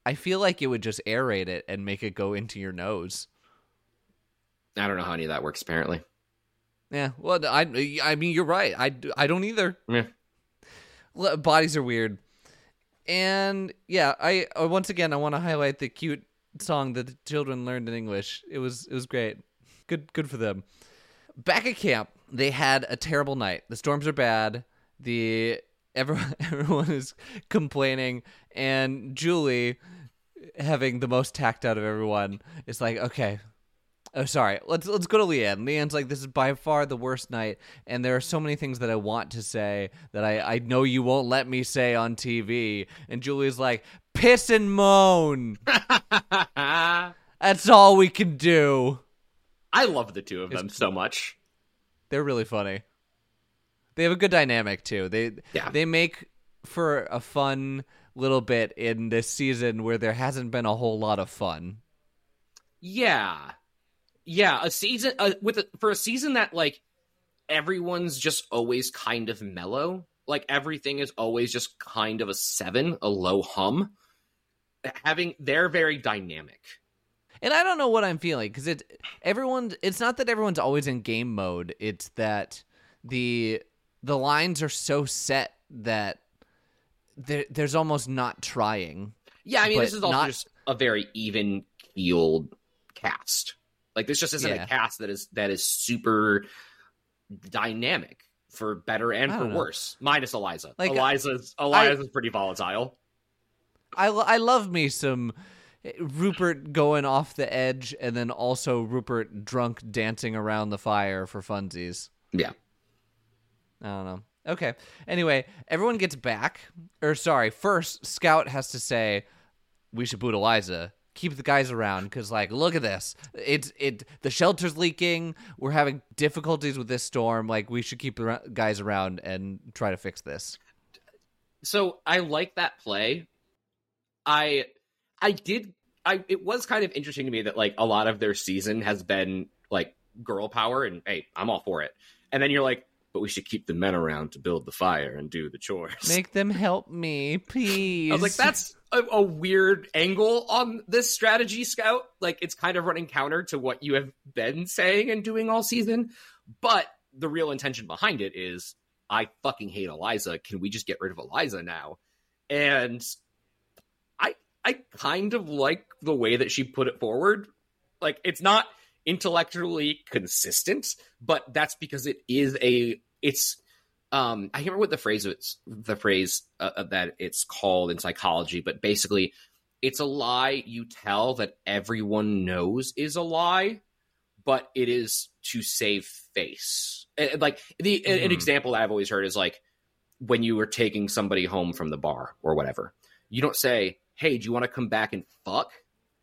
I feel like it would just aerate it and make it go into your nose. I don't know how any of that works. Apparently, Yeah, well, I I mean you're right. I, I don't either. yeah. Bodies are weird, and yeah, I uh, once again I want to highlight the cute song that the children learned in English. It was it was great. Good good for them. Back at camp, they had a terrible night. The storms are bad. The <laughs> everyone everyone is complaining, and Julie, having the most tact out of everyone, is like, okay, Oh, sorry. Let's let's go to Leann. Leann's like, this is by far the worst night, and there are so many things that I want to say that I I know you won't let me say on TV. And Julie's like, piss and moan. <laughs> That's all we can do. I love the two of them so much. They're really funny. They have a good dynamic too. They Yeah. they make for a fun little bit in this season where there hasn't been a whole lot of fun. Yeah, yeah. A season uh, with a, for a season that like everyone's just always kind of mellow. Like everything is always just kind of a seven, a low hum. Having they're very dynamic. And I don't know what I'm feeling because it everyone. It's not that everyone's always in game mode. It's that the the lines are so set that there, there's almost not trying. Yeah, I mean this is also not- just a very even keeled cast. Like this just isn't Yeah. a cast that is that is super dynamic for better and for know. worse. Minus Eliza. Like, Eliza's Eliza's pretty volatile. I I love me some Rupert going off the edge, and then also Rupert drunk dancing around the fire for funsies. Yeah. I don't know. Okay. Anyway, everyone gets back. Or sorry, first Scout has to say we should boot Eliza. Keep the guys around because, like, look at this. It's it. The shelter's leaking. We're having difficulties with this storm. Like, we should keep the guys around and try to fix this. So I like that play. I I did I it was kind of interesting to me that like a lot of their season has been like girl power and hey, I'm all for it. And then you're like, but we should keep the men around to build the fire and do the chores. Make them help me, please. I was like, that's a, a weird angle on this strategy, Scout. Like, it's kind of running counter to what you have been saying and doing all season. But the real intention behind it is, I fucking hate Eliza. Can we just get rid of Eliza now? And I, kind of like the way that she put it forward. Like, it's not intellectually consistent, but that's because it is a, it's um i can't remember what the phrase is the phrase uh, uh, that it's called in psychology but basically it's a lie you tell that everyone knows is a lie but it is to save face And- and, like the an- an Mhm. example that i've always heard is like when you were taking somebody home from the bar or whatever you don't say hey do you want to come back and fuck?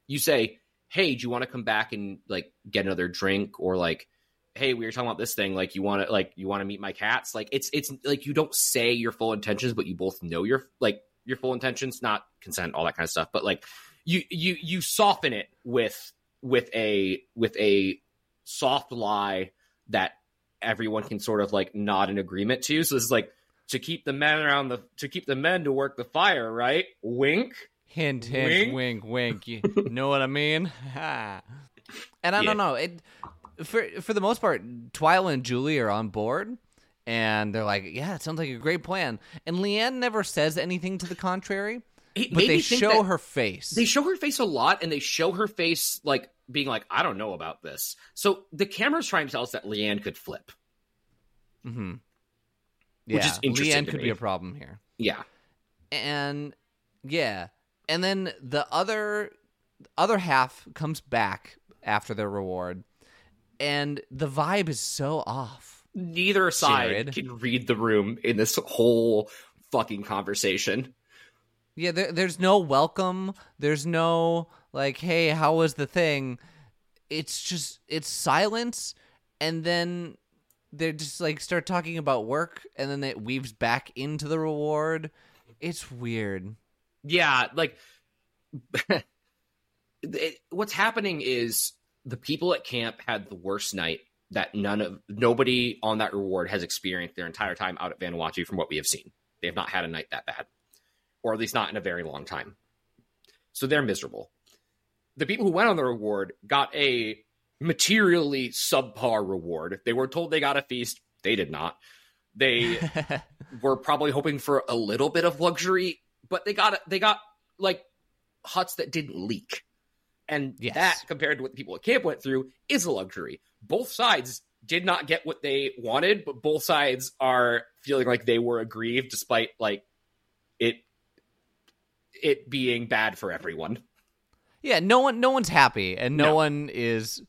You say hey do you want to come back and like get another drink? Or like hey we were talking about this thing like you want to like you want to meet my cats? Like it's it's like you don't say your full intentions but you both know your like your full intentions not consent all that kind of stuff but like you you you soften it with with a with a soft lie that everyone can sort of like nod in agreement to. So this is like to keep the men around the to keep the men to work the fire right? Wink Hint, hint, Wink. wink, wink. You <laughs> know what I mean? And I Yeah. don't know. It for for the most part, Twila and Julie are on board, and they're like, "Yeah, it sounds like a great plan." And Leann never says anything to the contrary, It but they show her face. They show her face a lot, and they show her face like being like, "I don't know about this." So the camera's trying to tell us that Leann could flip. hmm Which is interesting Leann could me. be a problem here. Yeah, and yeah and then the other other half comes back after their reward and the vibe is so off neither side Jared. can read the room in this whole fucking conversation. yeah there, there's no welcome there's no like hey how was the thing it's just it's silence and then they just like start talking about work and then it weaves back into the reward. It's weird. Yeah, like <laughs> it, what's happening is the people at camp had the worst night that none of nobody on that reward has experienced their entire time out at Vanuatu from what we have seen. They have not had a night that bad, or at least not in a very long time. So they're miserable. The people who went on the reward got a materially subpar reward. They were told they got a feast. They did not. They <laughs> were probably hoping for a little bit of luxury, but they got they got like huts that didn't leak. And Yes. that compared to what the people at camp went through is a luxury. Both sides did not get what they wanted, but both sides are feeling like they were aggrieved despite like it it being bad for everyone. Yeah, no one no one's happy and no, No. one is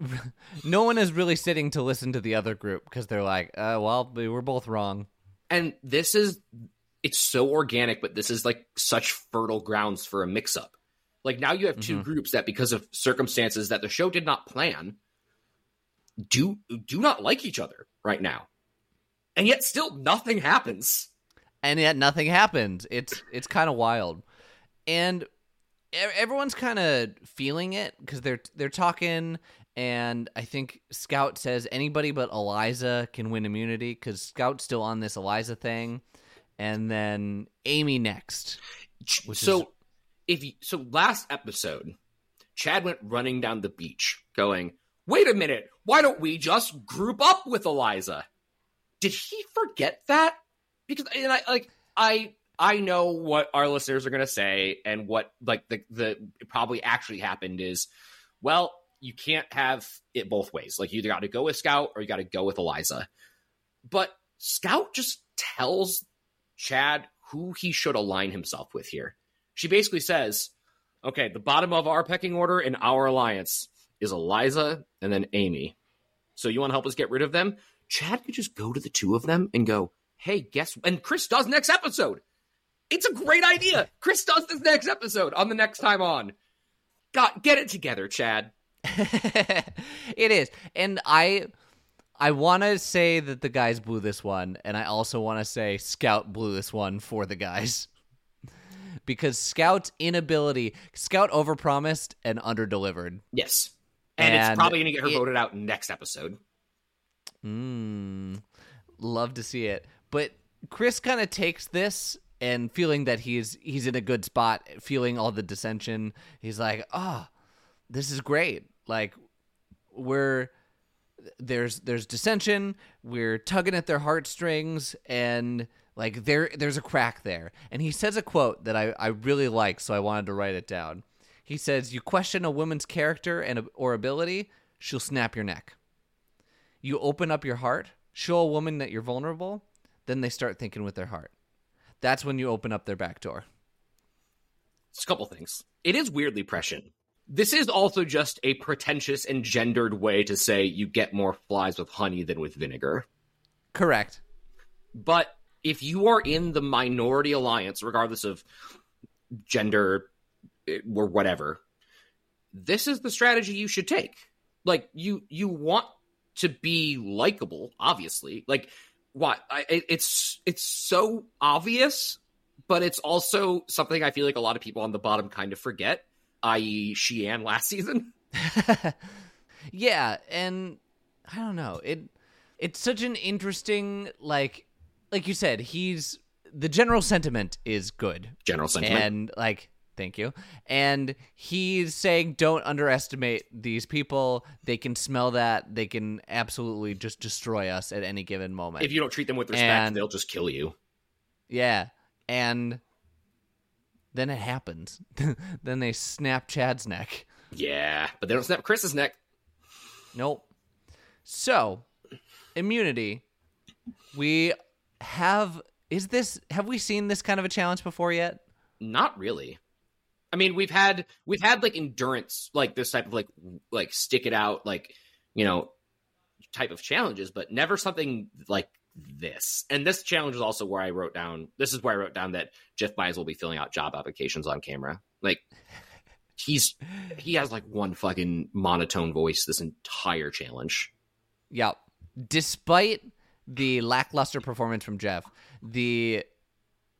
<laughs> no one is really sitting to listen to the other group because they're like, uh, well, we were both wrong. And this is it's so organic, but this is like such fertile grounds for a mix up. Like now you have 2 Mhm. groups that because of circumstances that the show did not plan do do not like each other right now. And yet still nothing happens. and yet nothing happens. It's it's kind of wild, and everyone's kind of feeling it because they're they're talking, and I think Scout says anybody but Eliza can win immunity because Scout's still on this Eliza thing, and then Ami next. So is- if you, so last episode Chad went running down the beach going, "Wait a minute, why don't we just group up with Eliza?" Did he forget that? Because and I like I I know what our listeners are going to say and what like the the probably actually happened is well, you can't have it both ways. Like you either got to go with Scout or you got to go with Eliza. But Scout just tells Chad who he should align himself with here. She basically says, okay, the bottom of our pecking order in our alliance is Eliza and then Ami. So you want to help us get rid of them? Chad could just go to the two of them and go, hey, guess and Chris does next episode. It's a great idea. Chris does this next episode on the next time on. God, get it together, Chad. <laughs> it is, and I I want to say that the guys blew this one, and I also want to say Scout blew this one for the guys. <laughs> Because Scout's inability, Scout overpromised and underdelivered. Yes. And, it's probably going to get her it- voted out next episode. Mm, love to see it. But Chris kind of takes this and feeling that he's he's in a good spot, feeling all the dissension. He's like, "Oh, this is great. Like we're there's there's dissension, we're tugging at their heartstrings and like there there's a crack there." And he says a quote that I I really like, so I wanted to write it down. He says, "You question a woman's character and or ability, she'll snap your neck." you open up your heart, show a woman that you're vulnerable, then they start thinking with their heart. That's when you open up their back door. It's a couple things. It is weirdly prescient. This is also just a pretentious and gendered way to say you get more flies with honey than with vinegar. Correct. But if you are in the minority alliance, regardless of gender eh, or whatever, this is the strategy you should take. Like you, you want to be likable, obviously. Like what? I, it's it's so obvious, but it's also something I feel like a lot of people on the bottom kind of forget. I.e., Shii Ann last season. <laughs> yeah, and I don't know. It it's such an interesting like like you said, he's the general sentiment is good. General sentiment. And like thank you. And he's saying don't underestimate these people. They can smell that. They can absolutely just destroy us at any given moment. if you don't treat them with respect, And- they'll just kill you. Yeah. And then it happens. <laughs> then they snap Chad's neck. Yeah, but they don't snap Chris's neck. Nope. So, immunity. We have is this have we seen this kind of a challenge before yet? Not really. I mean, we've had we've had like endurance, like this type of like like stick it out, like you know, type of challenges, but never something like this. And this challenge is also where I wrote down. This is where I wrote down that Jeff Bynes will be filling out job applications on camera. Like, he's he has like one fucking monotone voice this entire challenge. Yep. Despite the lackluster performance from Jeff, the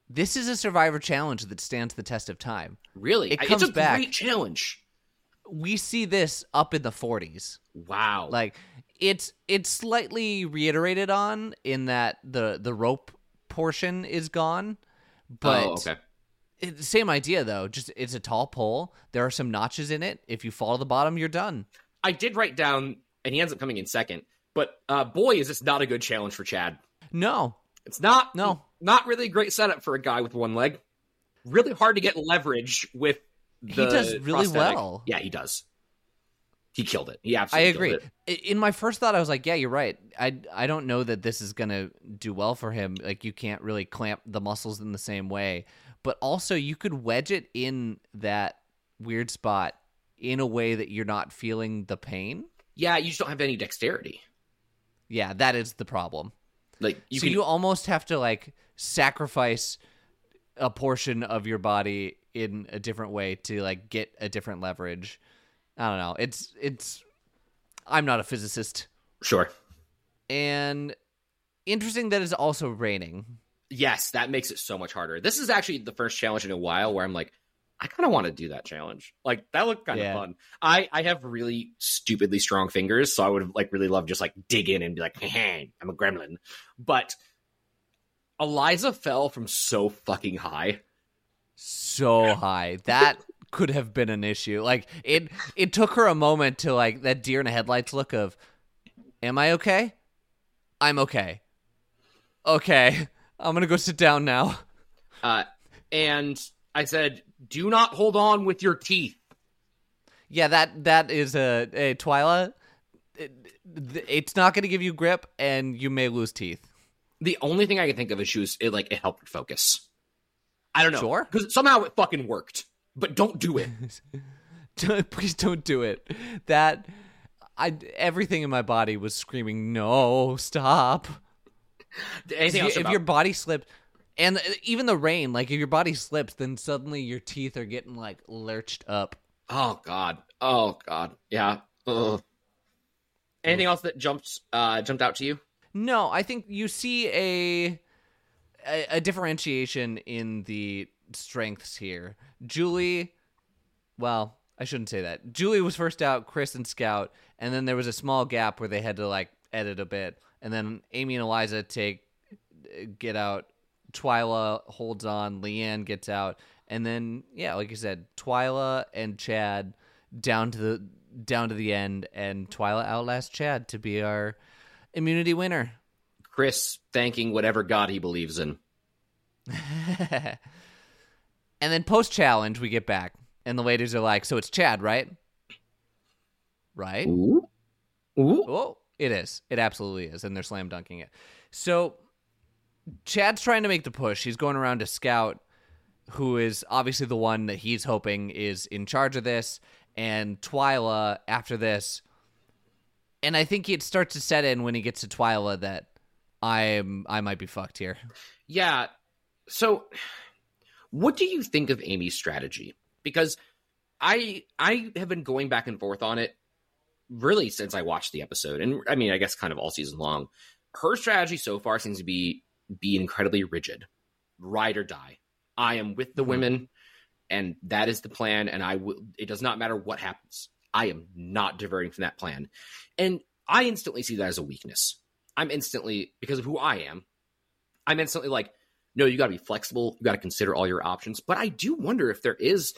this is a survivor challenge that stands the test of time. Really, It comes it's a back. great challenge. We see this up in the 40s. Wow, Like it's it's slightly reiterated on in that the the rope portion is gone, but oh, okay. same idea though. Just it's a tall pole. There are some notches in it. If you fall to the bottom, you're done. I did write down, and he ends up coming in second. But uh, boy, is this not a good challenge for Chad. No, It's not No. not really a great setup for a guy with one leg. Really hard to get leverage with. He does really prosthetic. well. Yeah, he does. He killed it. He I agree. In my first thought, I was like, "Yeah, you're right." I I don't know that this is gonna do well for him. Like, you can't really clamp the muscles in the same way. But also, you could wedge it in that weird spot in a way that you're not feeling the pain. Yeah, you just don't have any dexterity. Yeah, that is the problem. Like you so can. you almost have to like sacrifice a portion of your body in a different way to like get a different leverage. I don't know. It's it's. I'm not a physicist. sure. and interesting that it's also raining. Yes, that makes it so much harder. This is actually the first challenge in a while where I'm like, I kind of want to do that challenge. Like that looked kind of Yeah. fun. I I have really stupidly strong fingers, so I would like really love just like dig in and be like, hey, I'm a gremlin. But Eliza fell from so fucking high. So high that could have been an issue. Like it, it took her a moment to like that deer in the headlights look of, "Am I okay? I'm okay. Okay, <laughs> I'm gonna go sit down now." Uh, and I said, do not hold on with your teeth. Yeah, that that is a, a Twila. It, it's not gonna give you grip, and you may lose teeth. The only thing I can think of is she was it like it helped her focus. I don't know. Sure. Because somehow it fucking worked. But don't do it. <laughs> Don't- Please don't do it. That I everything in my body was screaming, "No, stop!" Anything if else if your body slipped, and even the rain, like if your body slips, then suddenly your teeth are getting like lurched up. Oh god. Oh god. Yeah. Ugh. Anything else that jumped uh jumped out to you? No, I think you see a, a a differentiation in the strengths here. Julie, well, I shouldn't say that. Julie was first out, Chris and Scout, and then there was a small gap where they had to like edit a bit, and then Ami and Eliza take get out. Twila holds on, Leann gets out, and then yeah, like you said, Twila and Chad down to the down to the end, and Twila outlasts Chad to be our immunity winner. Chris thanking whatever god he believes in. <laughs> and then post challenge, we get back, and the ladies are like, "So it's Chad, right? Right? Ooh. Ooh. Oh, it is. It absolutely is, and they're slam dunking it. So Chad's trying to make the push. He's going around to Scout, who is obviously the one that he's hoping is in charge of this, and Twila after this. And I think it starts to set in when he gets to Twila that I'm I might be fucked here. Yeah. So what do you think of Ami's strategy? Because I I have been going back and forth on it really since I watched the episode. And I mean, I guess kind of all season long. Her strategy so far seems to be be incredibly rigid. Ride or die. I am with the Mhm. women and that is the plan and I will it does not matter what happens. I am not diverting from that plan. And I instantly see that as a weakness. I'm instantly because of who I am, I'm instantly like, no, you got to be flexible. You got to consider all your options. But I do wonder if there is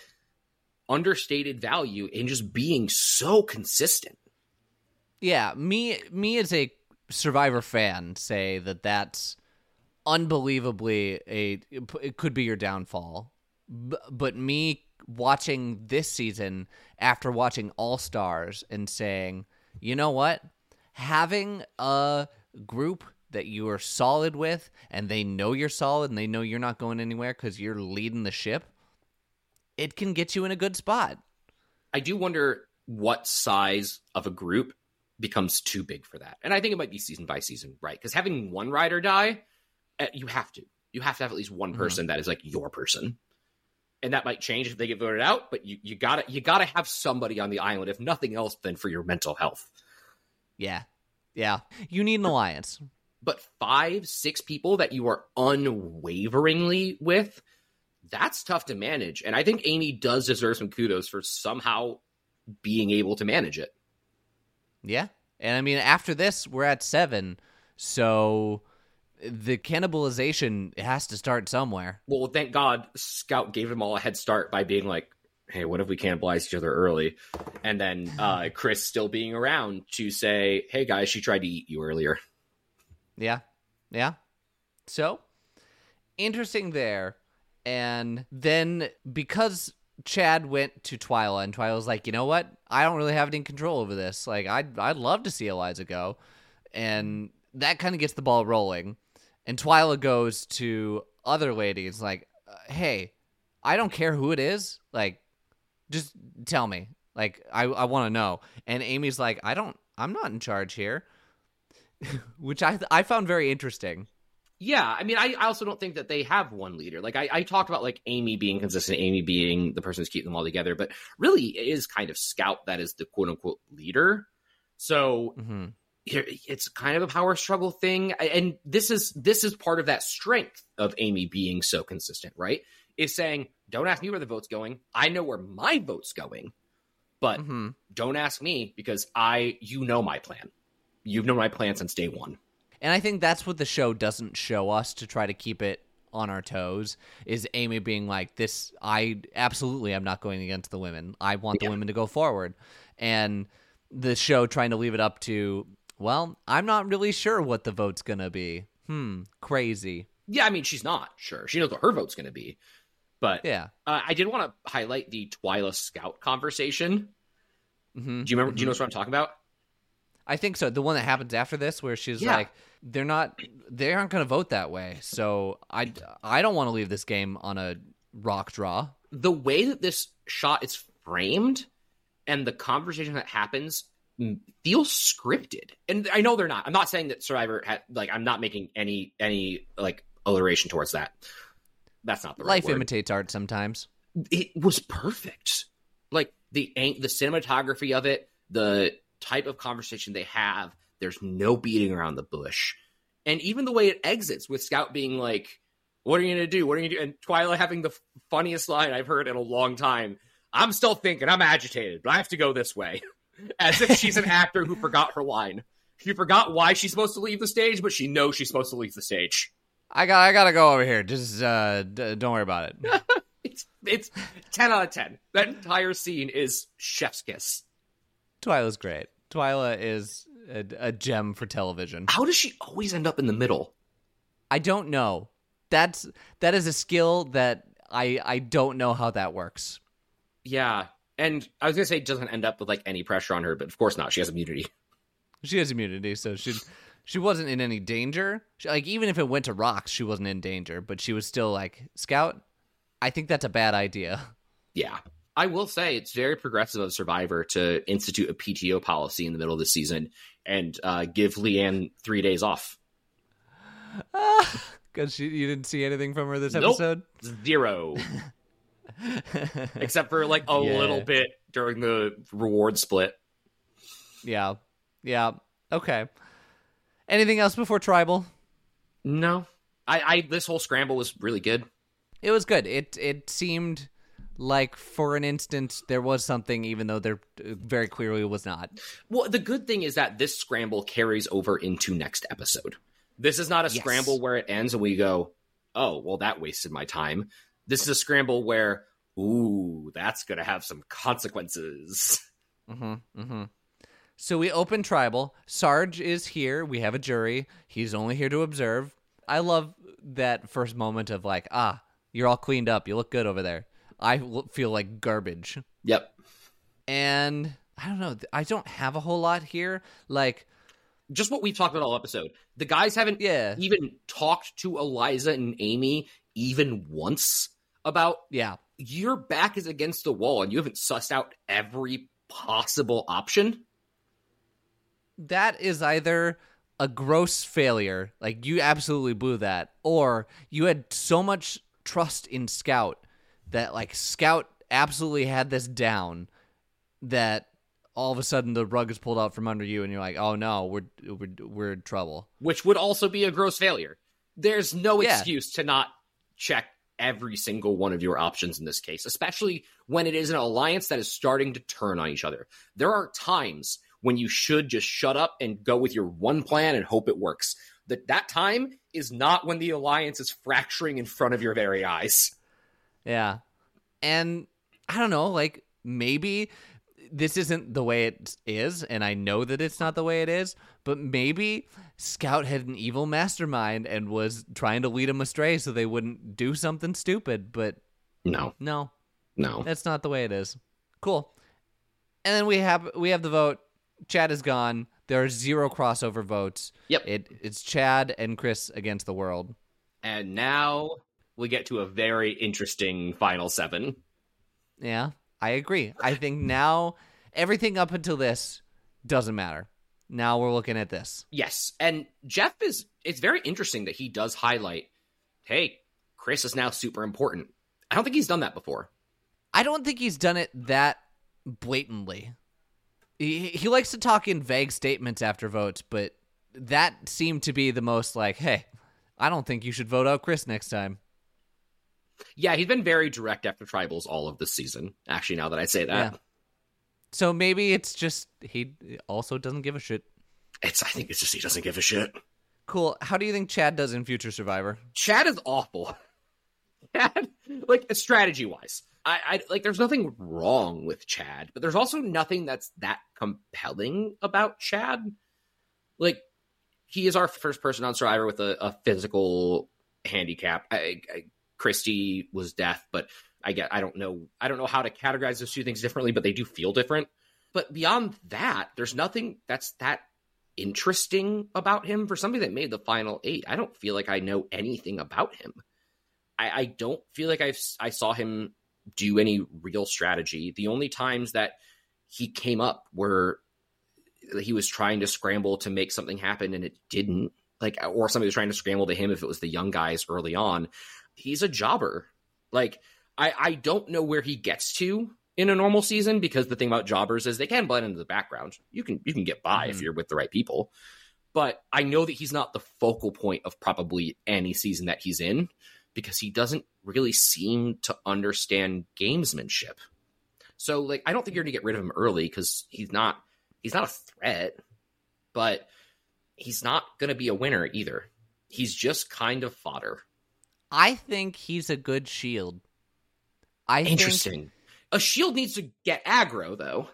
understated value in just being so consistent. Yeah, me me as a Survivor fan say that that's unbelievably a it could be your downfall. B- but me watching this season after watching All Stars and saying, "You know what? Having a group that you are solid with and they know you're solid and they know you're not going anywhere cuz you're leading the ship, it can get you in a good spot." I do wonder what size of a group becomes too big for that. And I think it might be season by season, right? Because having one rider die, eh, you have to. You have to have at least one Mhm. person that is like your person. and that might change if they get voted out. But you you gotta you gotta have somebody on the island, if nothing else, than for your mental health. Yeah, yeah. You need an alliance. But five, six people that you are unwaveringly with, that's tough to manage. And I think Ami does deserve some kudos for somehow being able to manage it. Yeah, and I mean after this we're at seven, so the cannibalization has to start somewhere. Well, thank God Scout gave them all a head start by being like, hey, what if we cannibalize each other early? And then uh, <laughs> Chris still being around to say, hey, guys, she tried to eat you earlier. Yeah, yeah. So interesting there. And then because Chad went to Twila, and Twila was like, you know what? I don't really have any control over this. Like, I'd I'd love to see Eliza go, and that kind of gets the ball rolling. And Twila goes to other ladies like, uh, "Hey, I don't care who it is. Like, just tell me. Like, I I want to know." And Ami's like, "I don't. I'm not in charge here," <laughs> which I I found very interesting. Yeah, I mean, I, I also don't think that they have one leader. Like I, I talked about like Ami being consistent, Ami being the person who's keeping them all together, but really it is kind of Scout that is the quote unquote leader. So Mm-hmm. it's kind of a power struggle thing and this is this is part of that strength of ami being so consistent right is saying don't ask me where the vote's going i know where my vote's going but Mm-hmm. don't ask me because i you know my plan you've known my plan since day one And I think that's what the show doesn't show us to try to keep it on our toes is Ami being like this I absolutely am not going against the women. I want the Yeah. women to go forward. And the show trying to leave it up to well, I'm not really sure what the vote's going to be. Hmm, crazy. yeah i mean she's not sure she knows what her vote's going to be but Yeah. uh, i did want to highlight the twila scout conversation Mhm. do you remember do you know what i'm talking about I think so. The one that happens after this, where she's Yeah. like, "They're not, they aren't going to vote that way." So I, I don't want to leave this game on a rock draw. the way that this shot is framed and the conversation that happens feels scripted and i know they're not i'm not saying that survivor had like i'm not making any any like alliteration towards that that's not the right Life word. imitates art sometimes. it was perfect like the the cinematography of it the type of conversation they have there's no beating around the bush. And even the way it exits with scout being like what are you gonna do? What are you gonna do? And twila having the funniest line i've heard in a long time. I'm still thinking i'm agitated but i have to go this way. <laughs> As if she's an actor who forgot her line. She forgot why she's supposed to leave the stage but she knows she's supposed to leave the stage. I got, I gotta go over here. Just uh, d- don't worry about it. <laughs> it's it's 10 out of 10 that entire scene is chef's kiss. Twila's great. Twila is a, a gem for television. How does she always end up in the middle? I don't know. That's that is a skill that I I don't know how that works. Yeah. And I was going to say it doesn't end up with like any pressure on her, but of course not. She has immunity. She has immunity, so she she wasn't in any danger. She, like even if it went to rocks, she wasn't in danger, but she was still like scout. I think that's a bad idea. Yeah. I will say it's very progressive of Survivor to institute a PTO policy in the middle of the season and uh, give Leann three days off. <laughs> Because you didn't see anything from her this Nope. episode. Zero. <laughs> Except for like a Yeah. little bit during the reward split. yeah, yeah. Okay. Anything else before tribal? No. I, I this whole scramble was really good. It was good. It it seemed like for an instant there was something, even though there very clearly was not. Well, the good thing is that this scramble carries over into next episode. This is not a Yes. scramble where it ends and we go, oh, well, that wasted my time. This is a scramble where, ooh, that's going to have some consequences. Mm-hmm. Mm-hmm. So we open tribal. Sarge is here. We have a jury. He's only here to observe. I love that first moment of like, ah, you're all cleaned up. You look good over there. I feel like garbage. Yep. And I don't know. I don't have a whole lot here. Like, Just what we've talked about all episode. The guys haven't yeah, even talked to Eliza and Ami even once about yeah. your back is against the wall and you haven't sussed out every possible option. that is either a gross failure, like you absolutely blew that, or you had so much trust in Scout that like Scout absolutely had this down that all of a sudden the rug is pulled out from under you and you're like, "Oh no, we're we're we're in trouble." which would also be a gross failure. There's no Yeah. excuse to not check every single one of your options in this case, especially when it is an alliance that is starting to turn on each other. There are times when you should just shut up and go with your one plan and hope it works. That that time is not when the alliance is fracturing in front of your very eyes. Yeah. And I don't know, like maybe this isn't the way it is, and I know that it's not the way it is, but maybe Scout had an evil mastermind and was trying to lead them astray so they wouldn't do something stupid, but No, no, no. that's not the way it is. Cool. And then we have we have the vote. Chad is gone. There are zero crossover votes. Yep. It it's Chad and Chris against the world. And now we get to a very interesting final seven. Yeah, I agree. I think now everything up until this doesn't matter. Now we're looking at this. Yes, and Jeff is. It's very interesting that he does highlight, hey, Chris is now super important. I don't think he's done that before. I don't think he's done it that blatantly. He, he likes to talk in vague statements after votes, but that seemed to be the most like, hey, I don't think you should vote out Chris next time. Yeah, he's been very direct after tribals all of this season. Actually, now that I say that, Yeah. So maybe it's just he also doesn't give a shit. it's. I think it's just he doesn't give a shit. Cool. How do you think Chad does in Future Survivor? Chad is awful. <laughs> Chad, like strategy wise, I, I like. There's nothing wrong with Chad, but there's also nothing that's that compelling about Chad. Like, he is our first person on Survivor with a, a physical handicap. I, I, Christy was deaf, but I get. I don't know. I don't know how to categorize those two things differently, but they do feel different. But beyond that, there's nothing that's that interesting about him for somebody that made the final eight. I don't feel like I know anything about him. I, I don't feel like I've I saw him do any real strategy. The only times that he came up were he was trying to scramble to make something happen and it didn't. Like or somebody was trying to scramble to him if it was the young guys early on. He's a jobber. Like I, I don't know where he gets to in a normal season because the thing about jobbers is they can blend into the background. You can you can get by if Mhm. you're with the right people. But I know that he's not the focal point of probably any season that he's in because he doesn't really seem to understand gamesmanship. So like I don't think you're going to get rid of him early cuz he's not he's not a threat, but he's not going to be a winner either. He's just kind of fodder. I think he's a good shield. I think Interesting. A shield needs to get aggro though.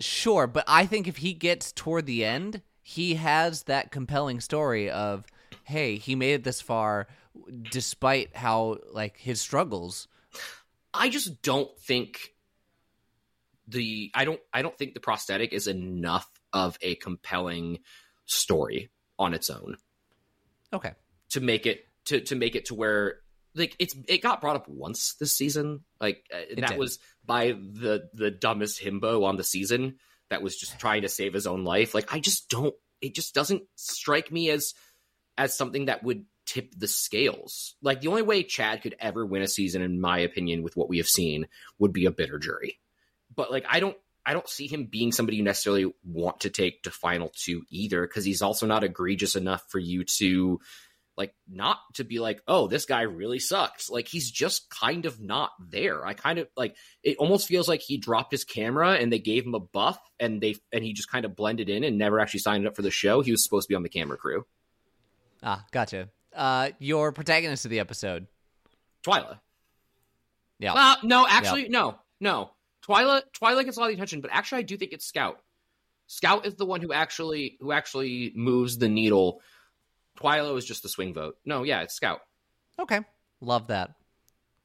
Sure, but I think if he gets toward the end, he has that compelling story of, hey, he made it this far despite how like his struggles. I just don't think the I don't I don't think the prosthetic is enough of a compelling story on its own Okay. to make it to to make it to where like it's it got brought up once this season like uh, that did. was by the the dumbest himbo on the season that was just trying to save his own life. Like I just don't it just doesn't strike me as as something that would tip the scales. Like the only way Chad could ever win a season in my opinion with what we have seen would be a bitter jury. But like I don't I don't see him being somebody you necessarily want to take to final two either because he's also not egregious enough for you to like not to be like oh this guy really sucks. Like he's just kind of not there. I kind of like it almost feels like he dropped his camera and they gave him a buff and they and he just kind of blended in and never actually signed up for the show. He was supposed to be on the camera crew. Ah, gotcha. Uh, your protagonist of the episode. twila. Yeah. uh, no actually no no. Twila twila gets a lot of the attention but actually i do think it's scout. Scout is the one who actually who actually moves the needle twila is just the swing vote no yeah it's scout Okay. Love that.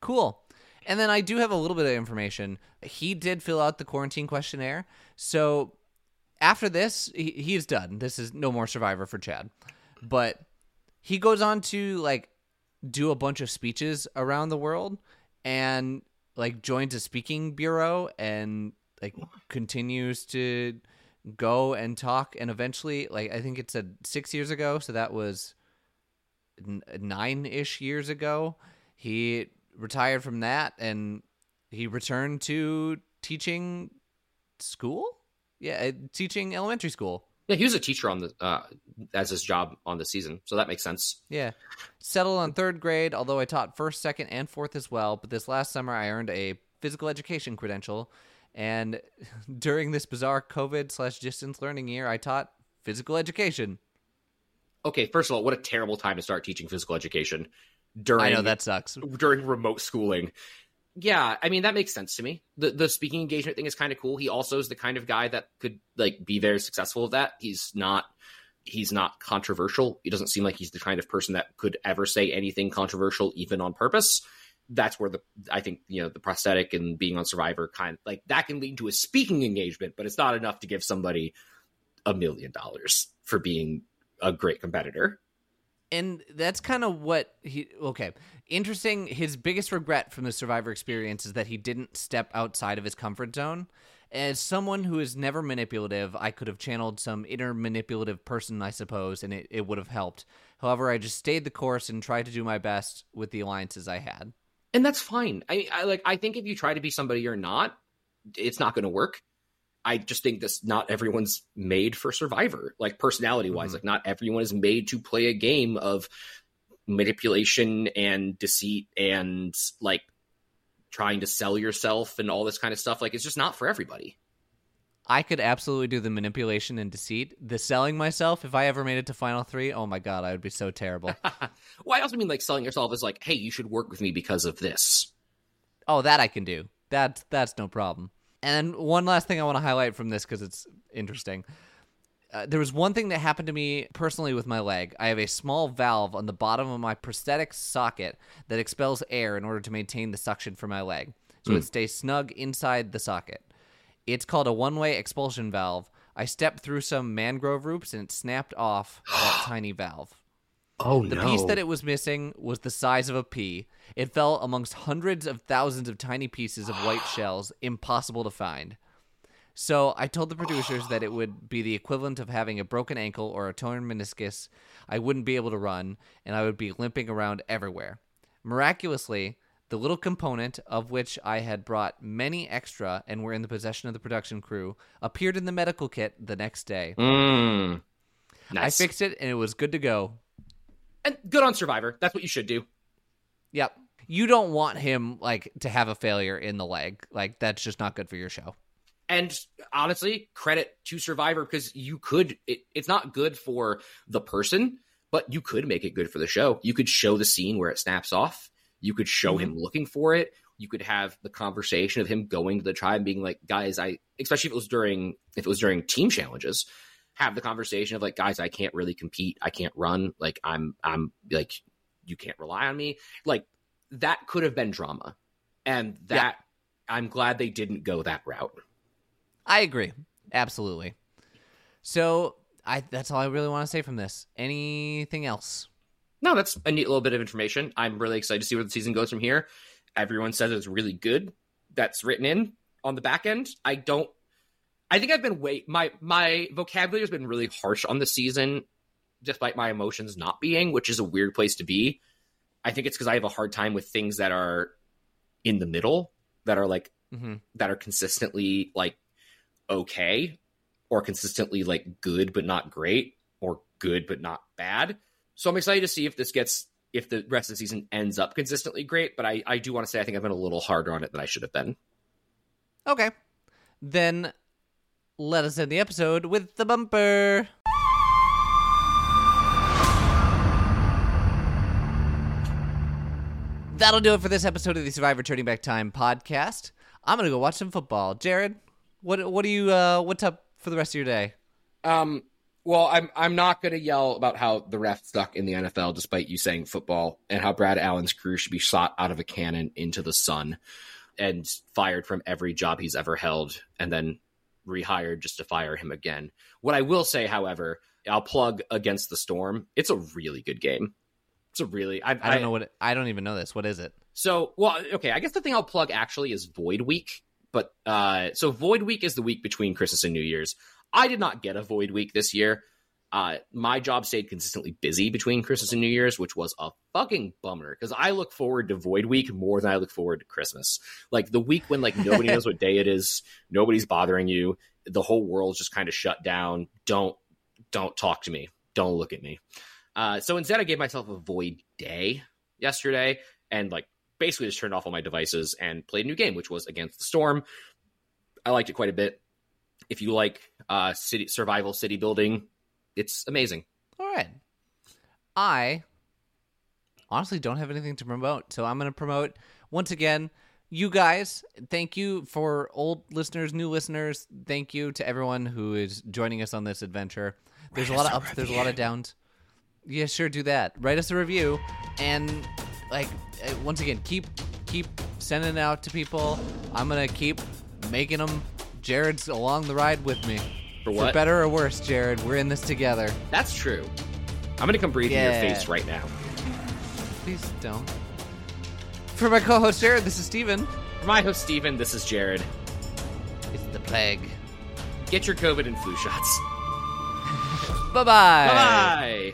Cool. And then I do have a little bit of information. He did fill out the quarantine questionnaire. So after this, he, he's done. This is no more Survivor for Chad. But he goes on to like do a bunch of speeches around the world and like joins a speaking bureau and like continues to go and talk and eventually like I think it said 6 years ago so that was nine ish years ago, he retired from that and he returned to teaching school. Yeah, uh, teaching elementary school. Yeah, he was a teacher on the uh, as his job on the season, so that makes sense. Yeah, settled on third grade. Although I taught first, second, and fourth as well. But this last summer, I earned a physical education credential, and <laughs> during this bizarre COVID slash distance learning year, I taught physical education. Okay, first of all, what a terrible time to start teaching physical education during I know that sucks. during remote schooling. Yeah, I mean that makes sense to me. The the speaking engagement thing is kind of cool. He also is the kind of guy that could like be very successful with that. He's not he's not controversial. He doesn't seem like he's the kind of person that could ever say anything controversial even on purpose. That's where the I think, you know, the prosthetic and being on Survivor kind of like that can lead to a speaking engagement, but it's not enough to give somebody a million dollars for being a great competitor. And that's kind of what he okay. Interesting. His biggest regret from the survivor experience is that he didn't step outside of his comfort zone. As someone who is never manipulative i could have channeled some inner manipulative person i suppose and it, it would have helped. However i just stayed the course and tried to do my best with the alliances i had and that's fine i, I like i think if you try to be somebody you're not it's not going to work I just think this not everyone's made for Survivor, like personality wise. Mm-hmm. Like not everyone is made to play a game of manipulation and deceit and like trying to sell yourself and all this kind of stuff. Like it's just not for everybody. I could absolutely do the manipulation and deceit. The selling myself, if I ever made it to final three, oh my god, I would be so terrible. <laughs> well, I also mean like selling yourself is like, hey, you should work with me because of this. Oh, that I can do. That that's no problem. And one last thing I want to highlight from this because it's interesting. Uh, there was one thing that happened to me personally with my leg. I have a small valve on the bottom of my prosthetic socket that expels air in order to maintain the suction for my leg. So mm. it stays snug inside the socket. It's called a one way expulsion valve. I stepped through some mangrove roots and it snapped off that <gasps> tiny valve. Oh the no. piece that it was missing was the size of a pea. It fell amongst hundreds of thousands of tiny pieces of white <gasps> shells, impossible to find. So I told the producers that it would be the equivalent of having a broken ankle or a torn meniscus. I wouldn't be able to run, and I would be limping around everywhere. Miraculously, the little component, of which I had brought many extra and were in the possession of the production crew, appeared in the medical kit the next day. Mm, nice. I fixed it, and it was good to go. And good on Survivor. That's what you should do. Yep. You don't want him like to have a failure in the leg. Like that's just not good for your show. And honestly, credit to Survivor because you could. It, it's not good for the person, but you could make it good for the show. You could show the scene where it snaps off. You could show mm-hmm. him looking for it. You could have the conversation of him going to the tribe, and being like, "Guys, I." Especially if it was during if it was during team challenges, have the conversation of like, guys, I can't really compete. I can't run. Like I'm, I'm like, you can't rely on me. Like that could have been drama. And that yeah. I'm glad they didn't go that route. I agree. Absolutely. So I that's all I really want to say from this. Anything else? No, that's a neat little bit of information. I'm really excited to see where the season goes from here. Everyone says it's really good. That's written in on the back end. I don't I think I've been way my my vocabulary has been really harsh on the season, despite my emotions not being, which is a weird place to be. I think it's because I have a hard time with things that are in the middle, that are like mm-hmm. that are consistently like okay, or consistently like good but not great, or good but not bad. So I'm excited to see if this gets if the rest of the season ends up consistently great. But I I do want to say I think I've been a little harder on it than I should have been. Okay, then let us end the episode with the bumper. That'll do it for this episode of the Survivor Turning Back Time podcast. I'm gonna go watch some football. Jared, what what do you uh, what's up for the rest of your day? Um, well, I'm I'm not gonna yell about how the ref stuck in the NFL, despite you saying football, and how Brad Allen's crew should be shot out of a cannon into the sun and fired from every job he's ever held, and then rehired just to fire him again. What I will say, however, I'll plug Against the Storm. It's a really good game. It's a really I, I don't I, know what it, I don't even know this. What is it? So, well, okay, I guess the thing I'll plug actually is Void Week. But uh so Void Week is the week between Christmas and New Year's. I did not get a Void Week this year. Uh, my job stayed consistently busy between Christmas and New Year's, which was a fucking bummer because I look forward to Void Week more than I look forward to Christmas. Like the week when like nobody knows what day it is, nobody's bothering you, the whole world's just kind of shut down. Don't don't talk to me. Don't look at me. Uh, so instead, I gave myself a void day yesterday and like basically just turned off all my devices and played a new game, which was Against the Storm. I liked it quite a bit. If you like uh, city survival city building, it's amazing. All right. I honestly don't have anything to promote, so I'm going to promote once again. You guys, thank you for old listeners, new listeners. Thank you to everyone who is joining us on this adventure. There's Write a lot of a ups, there's a lot of downs. Yeah, sure, do that. Write us a review, and like uh, once again, keep keep sending it out to people. I'm gonna keep making them. Jared's along the ride with me. For For what? better or worse, Jared, we're in this together. That's true. I'm gonna come breathe in your face right now. Please don't. For my co-host Jared, this is Steven. For my host Steven, this is Jared. It's the plague. Get your COVID and flu shots. <laughs> Bye bye. Bye bye.